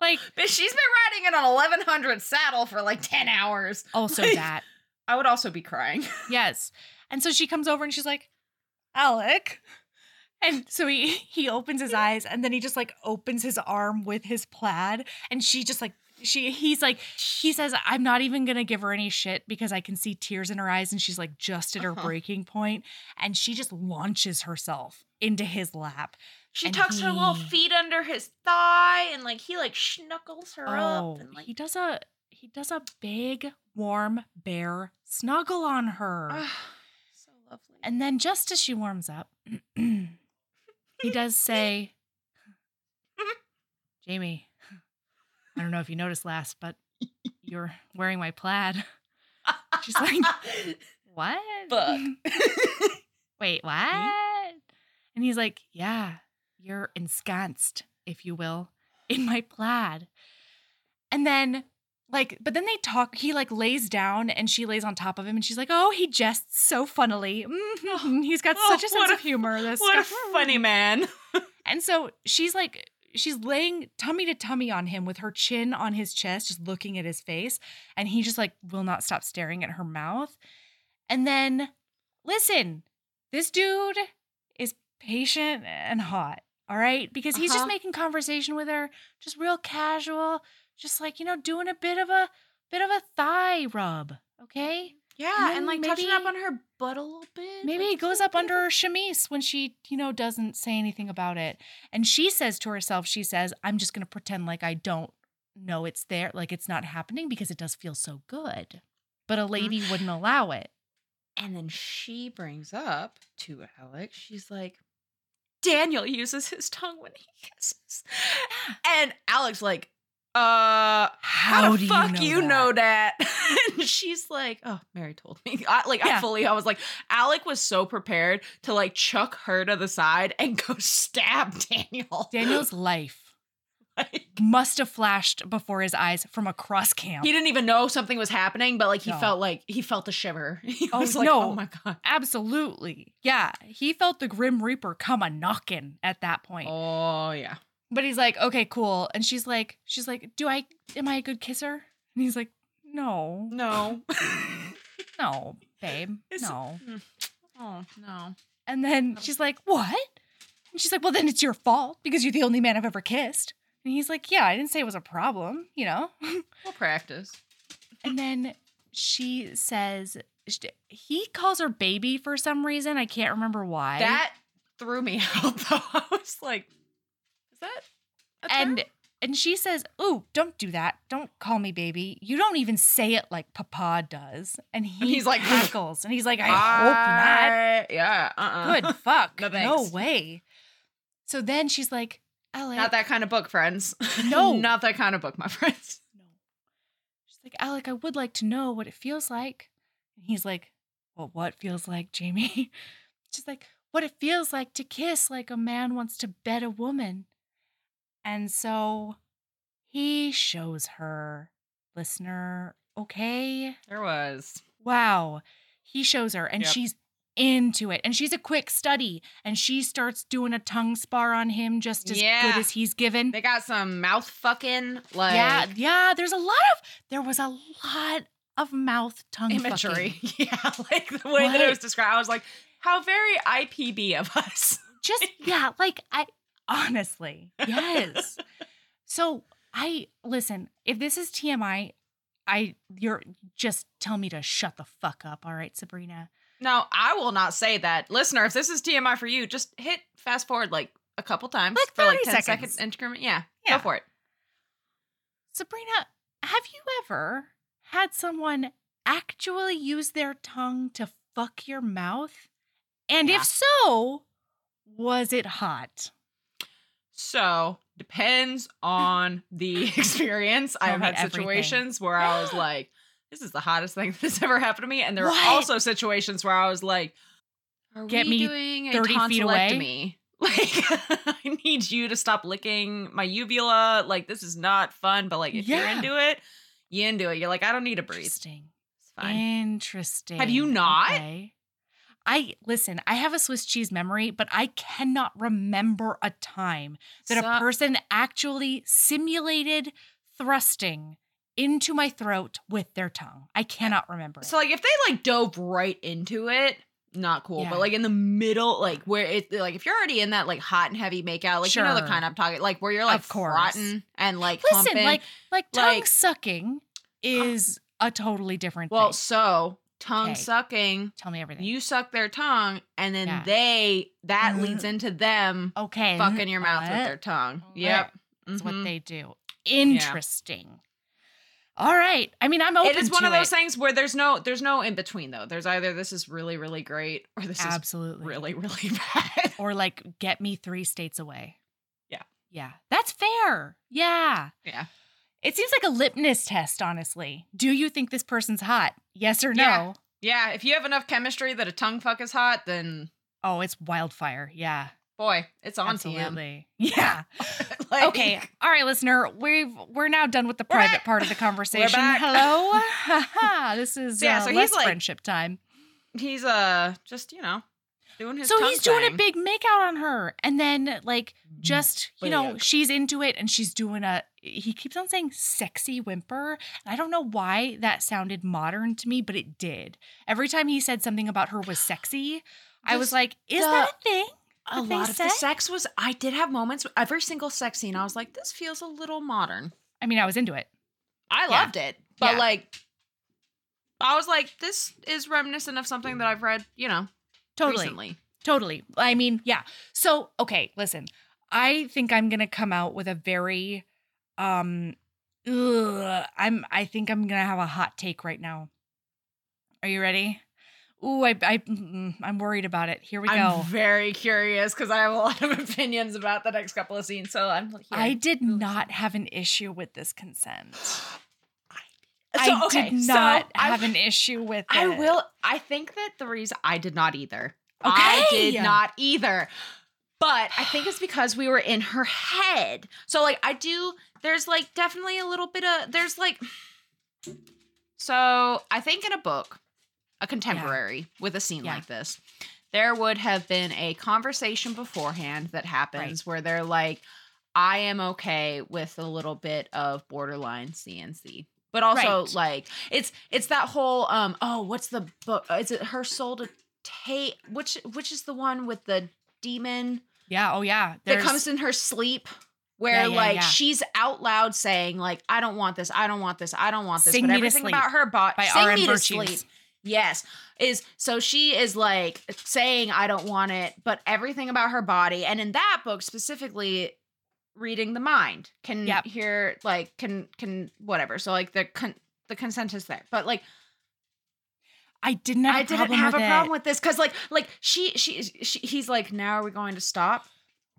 Like, But she's been riding in an 1100 saddle for like 10 hours. also Like- that. I would also be crying. Yes. And so she comes over and she's like, Alec. And so he he opens his eyes and then he just like opens his arm with his plaid and she just like she he's like he says I'm not even going to give her any shit because I can see tears in her eyes and she's like just at her Uh-huh. breaking point and she just launches herself into his lap. She And tucks her little feet under his thigh and like he like snuggles her Oh, up and like he does a he does a big, warm bear snuggle on her. So lovely. And then just as she warms up, he does say, Jamie, I don't know if you noticed last, but you're wearing my plaid. She's like, What? Wait, what? And he's like, Yeah, you're ensconced, if you will, in my plaid. And then, like, but then they talk, he like lays down and she lays on top of him and she's like, Oh, he jests so funnily. Mhm. He's got Oh, such a sense a- of humor. This what a funny man. And so she's like, she's laying tummy to tummy on him with her chin on his chest, just looking at his face. And he just like will not stop staring at her mouth. And then, listen, this dude is patient and hot. All right. Because he's Uh-huh. just making conversation with her, just real casual, just like, you know, doing a bit of a bit of a thigh rub. Okay. Yeah, And and, like then touching up on her butt a little bit. Maybe like, he goes up under her chemise when she, you know, doesn't say anything about it. And she says to herself, she says, I'm just going to pretend like I don't know it's there, like it's not happening because it does feel so good. But a lady wouldn't allow it. And then she brings up to Alex, she's like, Daniel uses his tongue when he kisses. And Alex like, uh, how, the fuck you know that? and she's like, oh, Mary told me. I, like, Yeah. I fully, I was like, Alec was so prepared to like chuck her to the side and go stab Daniel. Daniel's life Like, must have flashed before his eyes from across camp. he didn't even know something was happening, but like he No. felt like he felt a shiver. He Oh, was like, no. oh my god. Absolutely. Yeah. He felt the Grim Reaper come a knocking at that point. Oh yeah. But he's like, okay, cool. And she's like, she's like, do I, am I a good kisser? And he's like, no, No. no, babe, It's- no. Mm. oh no. And then um, she's like, what? And she's like, well, then it's your fault because you're the only man I've ever kissed. And he's like, yeah, I didn't say it was a problem, you know? We'll practice. and then she says, he calls her baby for some reason. I can't remember why. That threw me out though. I was like, is that and and she says, "Ooh, don't do that. Don't call me baby. You don't even say it like Papa does." And he And he's like, cackles, and he's like, "I hope not." Yeah. Uh-uh. Good fuck. No, no, way." So then she's like, "Alec, Not that kind of book, friends. No. Not that kind of book, my friends. no." She's like, "Alec, I would like to know what it feels like." And he's like, "Well, what feels like, Jamie?" She's like, "What it feels like to kiss like a man wants to bed a woman." And so he shows her, listener, okay? There was. Wow. He shows her and Yep. she's into it. And she's a quick study and she starts doing a tongue spar on him just as good as he's given. They got some mouth fucking like yeah, yeah, there's a lot of there was a lot of mouth tongue imagery. fucking. Yeah, like the way that it was described. I was like, how very IPB of us. Just yeah, like I honestly, yes. so I listen, if this is TMI, I you're just tell me to shut the fuck up, all right, Sabrina. No, I will not say that. Listener, if this is TMI for you, just hit fast forward like a couple times Like for like 30 10 second seconds. increment. Yeah, Yeah. go for it. Sabrina, have you ever had someone actually use their tongue to fuck your mouth? And Yeah. if so, was it hot? So depends on the experience. I've had everything. situations where I was like, this is the hottest thing that's ever happened to me. And there What? are also situations where I was like, are Get me doing a 30 feet away? Like, I need you to stop licking my uvula. Like, this is not fun, but like, if you're into it, you into it. You're like, I don't need to breathe. Interesting. It's fine. Interesting. Have you not? Okay. I listen, I have a Swiss cheese memory, but I cannot remember a time that a person actually simulated thrusting into my throat with their tongue. I cannot remember. it. So like if they like dove right into it, not cool. Yeah. But like in the middle, like where it like if you're already in that like hot and heavy makeout, like you know the kind I'm talking, like where you're like Of course. and like Listen, humping. like like tongue like- sucking is a totally different well, thing. so tongue Okay. sucking, Tell me everything. you suck their tongue, and then Yeah. they that leads into them okay, fucking your mouth with their tongue. What? Yep. That's Mhm. what they do. Interesting. All right. I mean, I'm open It is one of those it. things where there's no there's no in between though. There's either this is really really great or this Absolutely. is really really bad. or like get me three states away. Yeah. Yeah. That's fair. Yeah. yeah. It seems like a litmus test, honestly. Do you think this person's hot? Yes or no? Yeah. Yeah, if you have enough chemistry that a tongue fuck is hot, then Oh, it's wildfire. Yeah. Boy, it's on Absolutely. Yeah. Like- Okay. All right, listener. We've we're now done with the private part of the conversation. Hello. This is Yeah, uh, so less like- friendship time. He's uh just, you know, doing his So he's doing a thing. big makeout on her, and then like just you know she's into it, and she's doing a. He keeps on saying sexy whimper. And I don't know why that sounded modern to me, but it did. Every time he said something about her was sexy, I was like, "Is the- that a thing?" A lot of the sex was I did have moments every single sex scene I was like this feels a little modern. I mean, I was into it. I Yeah. loved it. But Yeah. like I was like this is reminiscent of something that I've read, you know, Totally. recently. Totally. I mean, yeah. So, okay, listen. I think I'm going to come out with a very um ugh, I'm I think I'm going to have a hot take right now. Are you ready? Ooh, I I I'm worried about it. Here we go. I'm very curious because I have a lot of opinions about the next couple of scenes. So I'm here. I did not have an issue with this consent. So, I okay, did so not I- have an issue with it. I will. I think that the reason I did not either. Okay. I did not either. But I think it's because we were in her head. So like I do there's like definitely a little bit of there's like so I think in a book, a contemporary with a scene Yeah. like this, there would have been a conversation beforehand that happens where they're like, I am okay with a little bit of borderline CNC. But also Right. like it's it's that whole um oh what's the book is it her soul to take which which is the one with the demon Yeah, oh yeah. that comes in her sleep where Yeah, yeah, like yeah. she's out loud saying like I don't want this, I don't want this, I don't want this, Sing but everything about her body by sing R.M. me to sleep. Yes, is so she is like saying I don't want it, but everything about her body, and in that book specifically, reading the mind can Yep. hear like can can whatever. So like the con- the consent is there, but like I didn't have a I didn't problem have a with problem with this because like like she she she he's like now are we going to stop?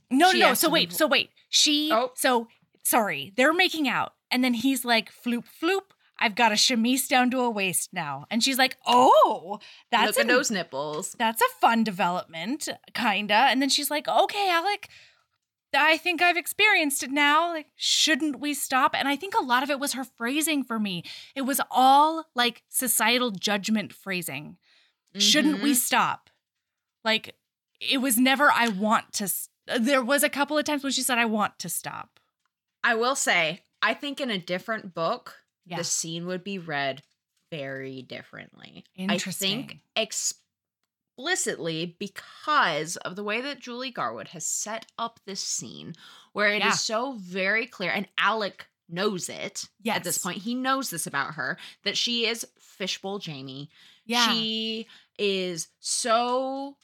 No, She no, no. So wait, so wait. She Oh. so sorry. They're making out. And then he's like, floop, floop. I've got a chemise down to a waist now. And she's like, Oh, that's Look an- those nipples. that's a fun development, kinda. And then she's like, Okay, Alec, I think I've experienced it now. Like, shouldn't we stop? And I think a lot of it was her phrasing for me. It was all like societal judgment phrasing. Shouldn't we Mhm. stop? Like, it was never, I want to. s- There was a couple of times when she said, I want to stop. I will say, I think in a different book, Yeah. the scene would be read very differently. Interesting. I think explicitly because of the way that Julie Garwood has set up this scene, where it is Yeah. so very clear, and Alec knows it at this point. He knows this about her that she is Fishbowl Jamie. Yeah. She is so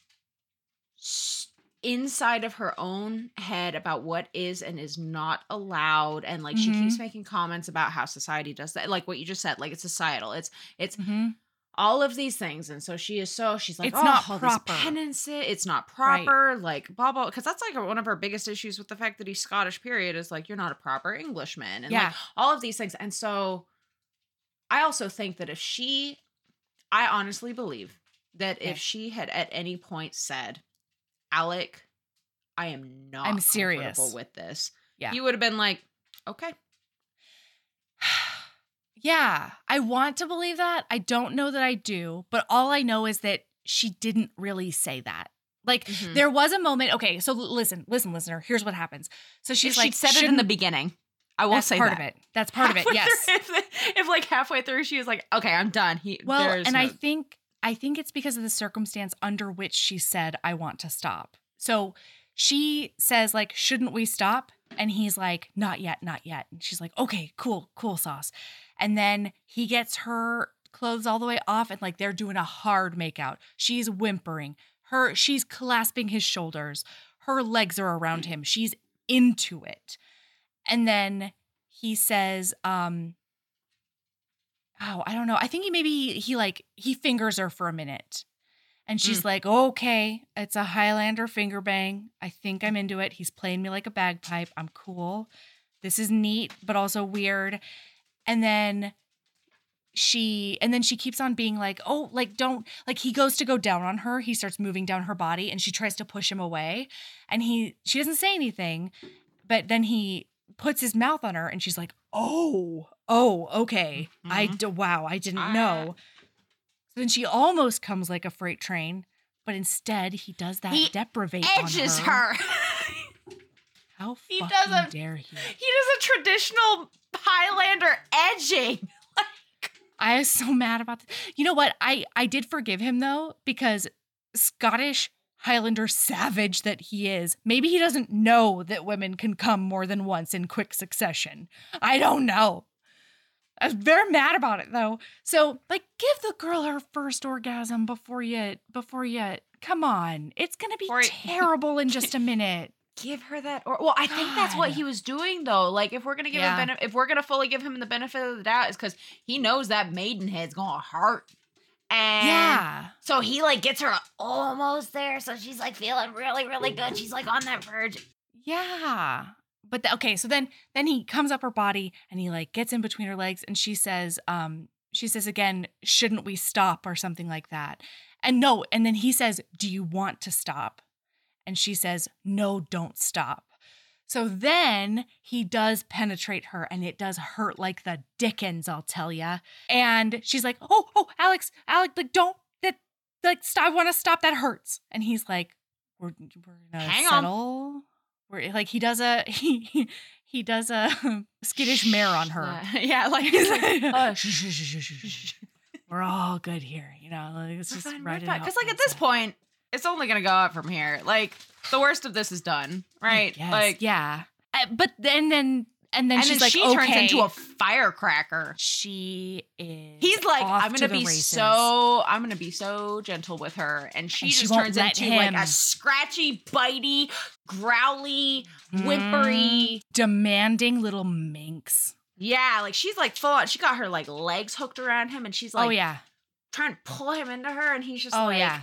s- inside of her own head about what is and is not allowed and like she Mhm. keeps making comments about how society does that like what you just said like it's societal it's it's Mhm. all of these things and so she is so she's like It's oh, not all proper." these penance it's not Right. proper like blah blah because that's like one of her biggest issues with the fact that he's scottish period is like you're not a proper englishman and Yeah. like all of these things and so i also think that if she i honestly believe that Okay. if she had at any point said alec i am not I'm serious." comfortable with this Yeah. you would have been like okay Yeah, I want to believe that. I don't know that I do, but all I know is that she didn't really say that. Like Mhm. there was a moment. Okay, so listen, listen, listener. Here's what happens. So she's if like, she'd said it in the beginning i will That's say part that of it. That's part of it. Yes. through- if, if, like halfway through she was like, "Okay, I'm done." He Well, and I think I think it's because of the circumstance under which she said I want to stop. So she says like, "Shouldn't we stop?" And he's like, "Not yet, not yet." And she's like, "Okay, cool, cool sauce." And then he gets her clothes all the way off and like they're doing a hard makeout. She's whimpering. Her she's clasping his shoulders. Her legs are around him. She's into it. And then he says um oh, I don't know. I think he maybe he like he fingers her for a minute. And Mm. she's like, okay, it's a Highlander finger bang. I think I'm into it. He's playing me like a bagpipe. I'm cool. This is neat, but also weird. And then she and then she keeps on being like, "Oh, like don't like he goes to go down on her. He starts moving down her body and she tries to push him away. And he she doesn't say anything, but then he puts his mouth on her and she's like, "Oh, oh, okay. I Mhm. d- wow, I didn't Ah. know." So then she almost comes like a freight train, but instead he does that He deprivate Edges on her. How He fucking doesn't- dare he? he does a traditional Highlander edging. I was so mad about this. You know what? I I did forgive him though because Scottish Highlander savage that he is. Maybe he doesn't know that women can come more than once in quick succession. I don't know. I was very mad about it though. So, like give the girl her first orgasm before you before you come on. It's going to be you- terrible in just a minute. Give her that or well, I think that's what he was doing though. Like if we're gonna give Yeah. him if we're gonna fully give him the benefit of the doubt, is because he knows that maidenhead's gonna hurt. And yeah. so he like gets her almost there. So she's like feeling really, really good. She's like on that verge. Yeah. But the, okay, so then then he comes up her body and he like gets in between her legs and she says um she says again, shouldn't we stop or something like that. And no, and then he says, "Do you want to stop?" And she says, "No, don't stop." So then he does penetrate her and it does hurt like the dickens, I'll tell ya. And she's like, "Oh, oh, Alex, Alex, like don't that like st- I want to stop that hurts." And he's like, "We're we're going to Hang on. Settle." Where like he does a he he does a skittish mare on her. Uh, yeah, like He's like, uh, "Shh, shh, shh, shh, shh, shh. We're all good here, you know. Like, it's just right because like at this point, it's only gonna go up from here. Like the worst of this is done, right? Like yeah. Uh, but then then and then and she's then like, she okay. turns into a firecracker. she is. He's like, I'm gonna be races." so, I'm gonna be so gentle with her, and she And just won't turns into like a scratchy, bitey, growly, Mm, whimpery. demanding little minx. Yeah, like she's like full on. She got her like legs hooked around him, and she's like oh yeah. trying to pull him into her, and he's just Oh like, yeah.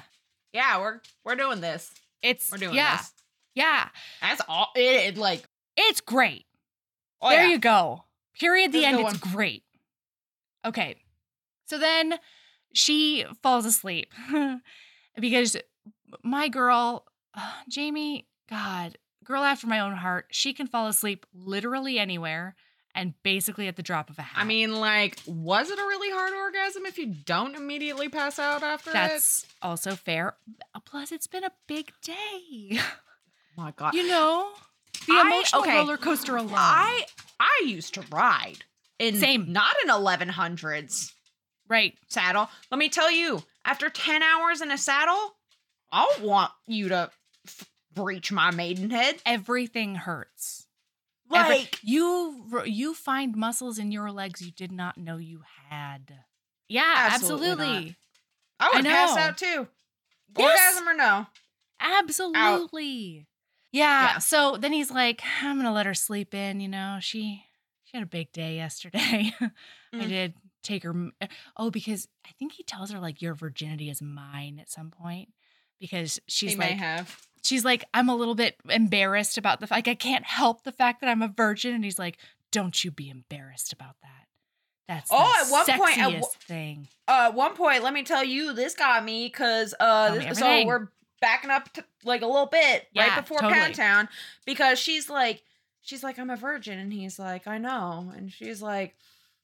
yeah, we're we're doing this. It's We're doing yeah this. yeah. That's all. It, it like It's great. Oh there yeah. you go. Period. The end. It's great. Okay. So then she falls asleep because my girl, uh, Jamie, God, girl after my own heart, she can fall asleep literally anywhere and basically at the drop of a hat. I mean, like, was it a really hard orgasm if you don't immediately pass out after that's also fair. Plus, it's been a big day. it? My God, You know, the I- emotional okay, roller coaster alone. I I used to ride in Same. not in eleven hundreds right. saddle. Let me tell you, after ten hours in a saddle, I don't want you to f- breach my maidenhead. Everything hurts. Every- Like, you you find muscles in your legs you did not know you had. Yeah, Absolutely absolutely. I would I pass out too. Yes. Orgasm or no? Absolutely. Yeah. Yeah. So then he's like, I'm gonna let her sleep in. You know, she she had a big day yesterday. I Mm. did take her. Oh, because I think he tells her like your virginity is mine at some point because she's he like have. she's like I'm a little bit embarrassed about the fact like I can't help the fact that I'm a virgin, and he's like, don't you be embarrassed about that. That's Oh, the at one point- at one- thing. Uh, at one point, let me tell you, this got me because uh, this, so we're backing up to, like a little bit Yeah, right before totally. Pound Town because she's like, she's like, I'm a virgin, and he's like, I know, and she's like,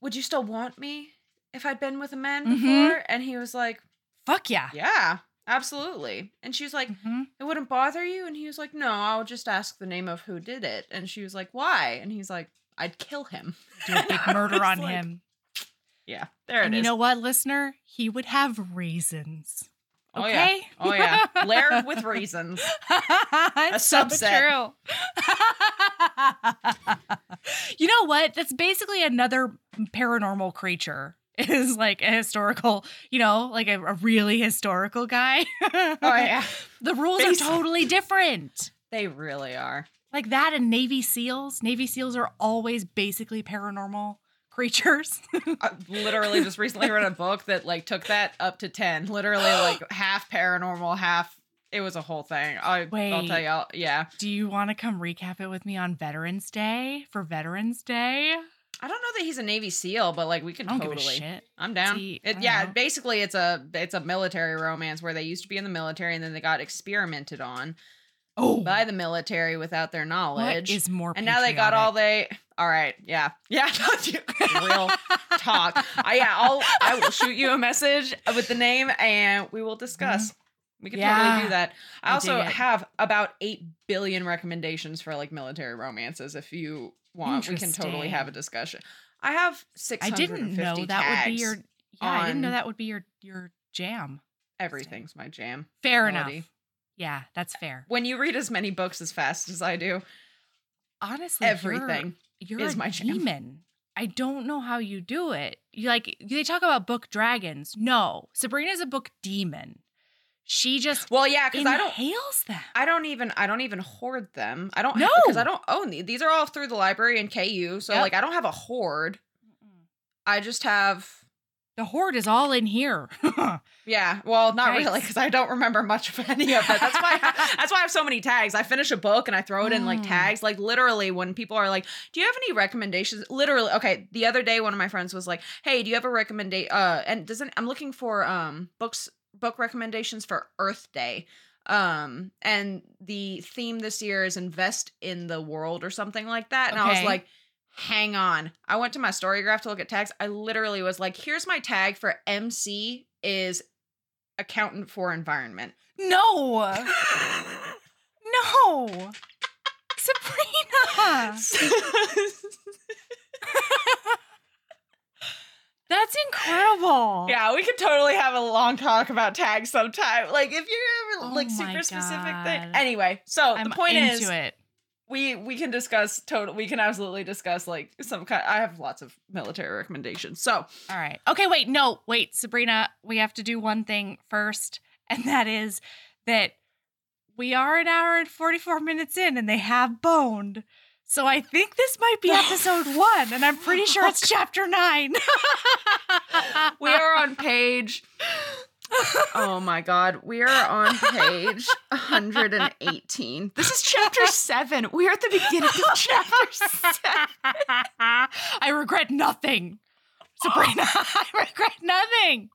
Would you still want me if I'd been with a man Mhm. before? And he was like, Fuck yeah. Yeah, absolutely. And she was like, Mhm. It wouldn't bother you, and he was like, No, I'll just ask the name of who did it. And she was like, Why? And he's like, I'd kill him. Do a big murder on like, him. Yeah, there it is. And you know what, listener? He would have reasons. Oh, yeah. Okay. Oh, yeah. Layered with reasons. It's so subset. true. you know what? That's basically another paranormal creature. Is like a historical, you know, like a, a really historical guy. Oh yeah, The rules Basi- are totally different. they really are. Like that and Navy SEALs. Navy SEAls are always basically paranormal creatures. I literally just recently read a book that like took that up to 10. Literally like half paranormal, half it was a whole thing. I, Wait, I'll tell you. I'll, yeah. Do you want to come recap it with me on Veterans Day for Veterans Day? I don't know that he's a Navy SEAL, but like we can I give a totally. shit. I'm down. It, yeah, know. basically it's a it's a military romance where they used to be in the military and then they got experimented on Oh, by the military without their knowledge. is more? and now they got all they all right, yeah. Yeah, real talk. I yeah, I'll I will shoot you a message with the name and we will discuss. We can totally Mm-hmm. Yeah. do that. I, I also have about eight billion recommendations for like military romances. If you want, we can totally have a discussion. I have six I didn't know that would be your. Yeah, I didn't know that would be your your jam. Everything's my jam. Fair Melody. enough. Yeah, that's fair. When you read as many books as fast as I do, Honestly, everything. You're, is a my demon. I don't know how you do it. You like they talk about book dragons. No, Sabrina's a book demon. She just Well, yeah, because I don't. inhales them. I don't even I don't even hoard them. I don't No. because I don't own these. These are all through the library and KU. So Yep. like I don't have a hoard. I just have The horde is all in here. yeah. Well, not Nice. really because I don't remember much of any of it. That's why that's why I have so many tags. I finish a book and I throw it in like Mm. tags. Like literally when people are like, "Do you have any recommendations?" Literally, okay. The other day, one of my friends was like, "Hey, do you have a recommendation?" Uh, and doesn't I'm looking for um books book recommendations for Earth Day. Um, and the theme this year is invest in the world or something like that. And I was like, hang on. I went to my storygraph to look at tags. I literally was like, here's my tag for MC is accountant for environment. no, no, Sabrina. That's incredible. yeah, we could totally have a long talk about tags sometime. Like if you're ever Oh like super specific thing. Anyway, so I'm the point into is it. We we can discuss total we can absolutely discuss like some kind I have lots of military recommendations. So All right. Okay, wait, no, wait, Sabrina, we have to do one thing first, and that is that we are an hour and 44 minutes in and they have boned. So I think this might be episode one, and I'm pretty sure it's chapter nine. we are on page Oh my god, we are on page 118. This is chapter 7. We are at the beginning of chapter 7. I regret nothing. Sabrina, I regret nothing.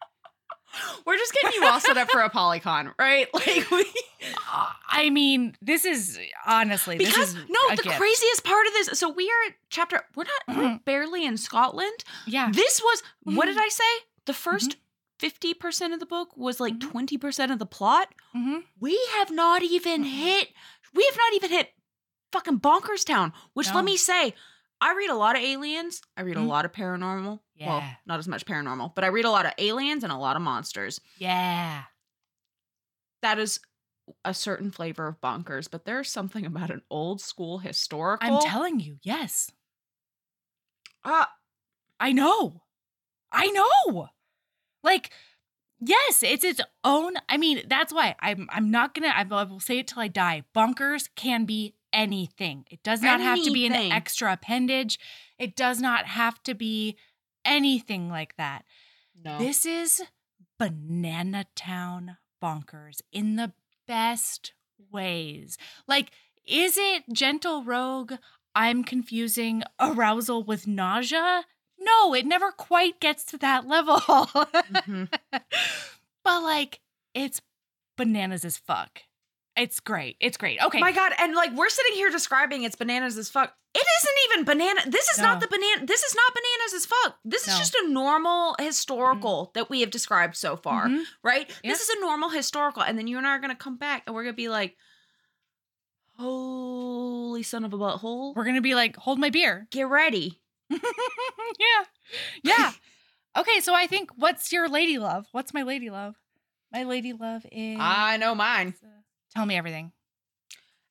We're just getting you all set up for a polycon, right? Like we Uh, I mean, this is honestly this because is no, the gift. craziest part of this. So we are chapter. We're not we're Mhm. barely in Scotland. Yeah. This was what Mhm. did I say? The 1st 50% of the book was like Mhm. 20% of the plot. hmm We have not even Mhm. hit. We have not even hit fucking bonkers town. Which No. let me say, I read a lot of aliens. I read a Mhm. lot of paranormal. Well, not as much paranormal, but I read a lot of aliens and a lot of monsters. Yeah. That is a certain flavor of bonkers, but there's something about an old school historical. I'm telling you, yes. Ah, I know. I know. Like, yes, it's its own. I mean, that's why I'm I'm not gonna I will- say it till I die. Bonkers can be anything. It does not have to be an extra appendage. It does not have to be anything like that. no. This is Banana Town bonkers in the best ways. Like, is it gentle rogue? I'm confusing arousal with nausea. No, it never quite gets to that level. Mhm. but like, it's bananas as fuck. It's great. It's great. Okay. My God, and like we're sitting here describing it's bananas as fuck. It isn't even banana. This is not the banana. This is not bananas as fuck. This is just a normal historical that we have described so far, Mhm. right? Yeah. This is a normal historical, and then you and I are gonna come back, and we're gonna be like, "Holy son of a butthole, We're gonna be like, hold my beer. get ready." yeah. Yeah. okay, so I think what's your lady love? What's my lady love? My lady love is I know mine. Uh, tell me everything.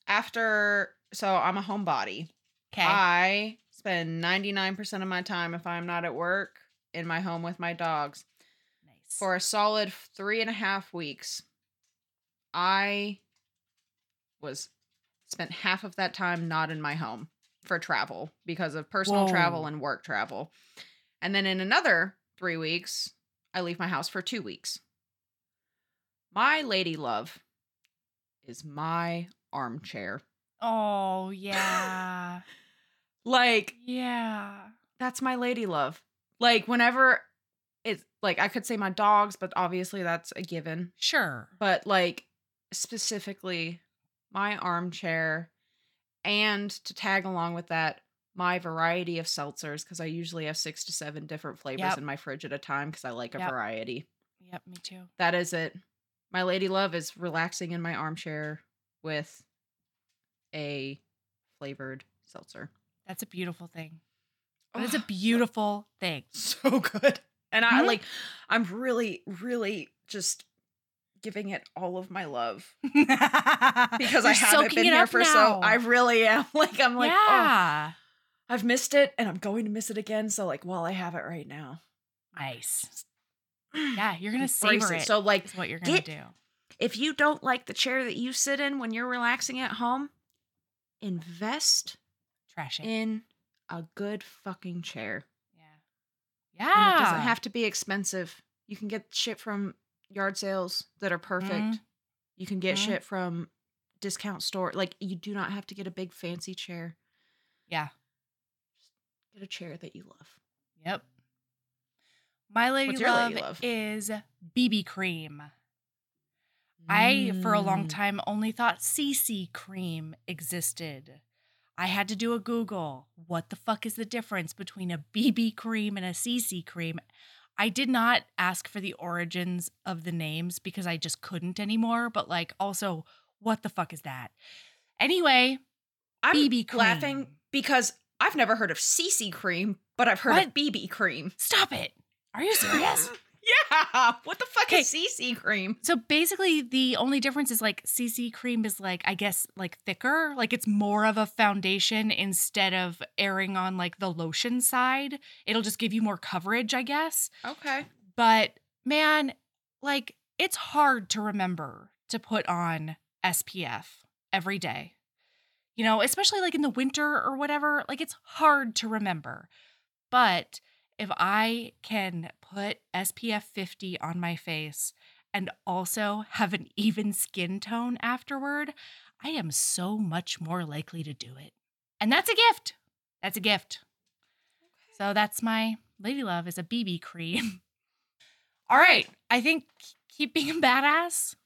After, so I'm a homebody. Okay. I spend 99% of my time if I'm not at work in my home with my dogs. nice. for a solid three and a half weeks i was spent half of that time not in my home for travel because of personal travel and work travel And then in another three weeks, I leave my house for two weeks. My lady love is my armchair. Oh, yeah. Like, yeah. that's my lady love. Like, whenever it's like, I could say my dogs, but obviously that's a given. Sure. But like, specifically, my armchair, and to tag along with that, my variety of seltzers, because I usually have six to seven different flavors Yep. in my fridge at a time because I like a Yep. variety. Yep, me too. That is it. My lady love is relaxing in my armchair with a flavored seltzer. That's a beautiful thing. That is a Oh, beautiful thing. so good. And I Mhm. like I'm really really just giving it all of my love because I haven't been here for so I really am like I'm like oh. I've missed it and I'm going to miss it again so like while I have it right now. Nice. Yeah, you're gonna savor it. So like what you're gonna get- do. if you don't like the chair that you sit in when you're relaxing at home, invest Trash in a good fucking chair. yeah. Yeah. And Yeah. it doesn't have to be expensive. You can get shit from yard sales that are perfect. Mhm. You can get Mhm. shit from discount store. Like you do not have to get a big fancy chair. Yeah. Get a chair that you love. Yep. My lady love, lady love? is BB cream. I, for a long Mm. time, only thought CC cream existed. I had to do a Google. What the fuck is the difference between a BB cream and a CC cream? I did not ask for the origins of the names because I just couldn't anymore. But, like, also, what the fuck is that? Anyway, I'm BB cream. laughing because I've never heard of CC cream, but I've heard What? of BB cream. stop it. Are you serious? yeah. What the fuck is CC cream? So basically, the only difference is like CC cream is like, I guess, like thicker. Like it's more of a foundation instead of erring on like the lotion side. It'll just give you more coverage, I guess. Okay. But man, like it's hard to remember to put on SPF every day. You know, especially like in the winter or whatever, like it's hard to remember. But if I can put SPF 50 on my face and also have an even skin tone afterward, I am so much more likely to do it. And that's a gift. That's a gift. So that's my lady love is a BB cream. All right, I think keep being badass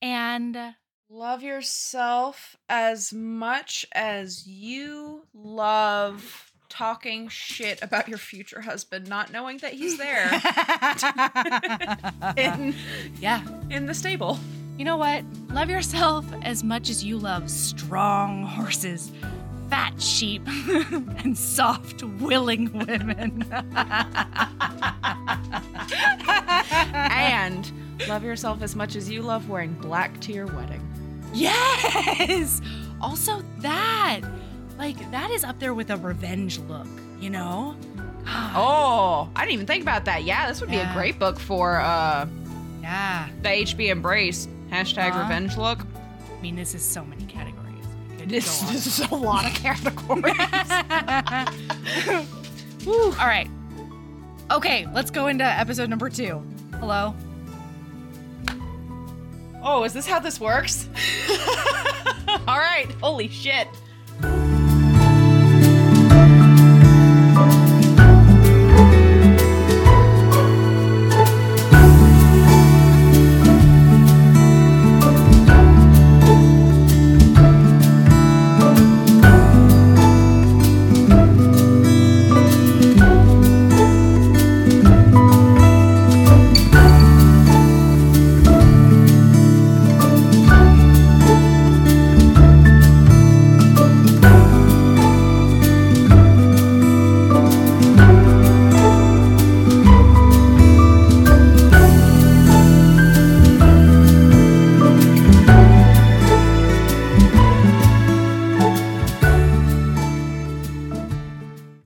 and uh, Love yourself as much as you love talking shit about your future husband, not knowing that he's there in, yeah. in the stable. You know what? Love yourself as much as you love strong horses, fat sheep, and soft, willing women. And love yourself as much as you love wearing black to your wedding. yes! Also, that. Like, that is up there with a revenge look, you know? God, Oh, I didn't even think about that. Yeah, this would be a great book for uh yeah. the HB Embrace. Hashtag Uh-huh. revenge look. I mean, this is so many categories. This, this is a lot of categories. Woo. All right. Okay, let's go into episode number two. Hello. oh, is this how this works? All right. Holy shit.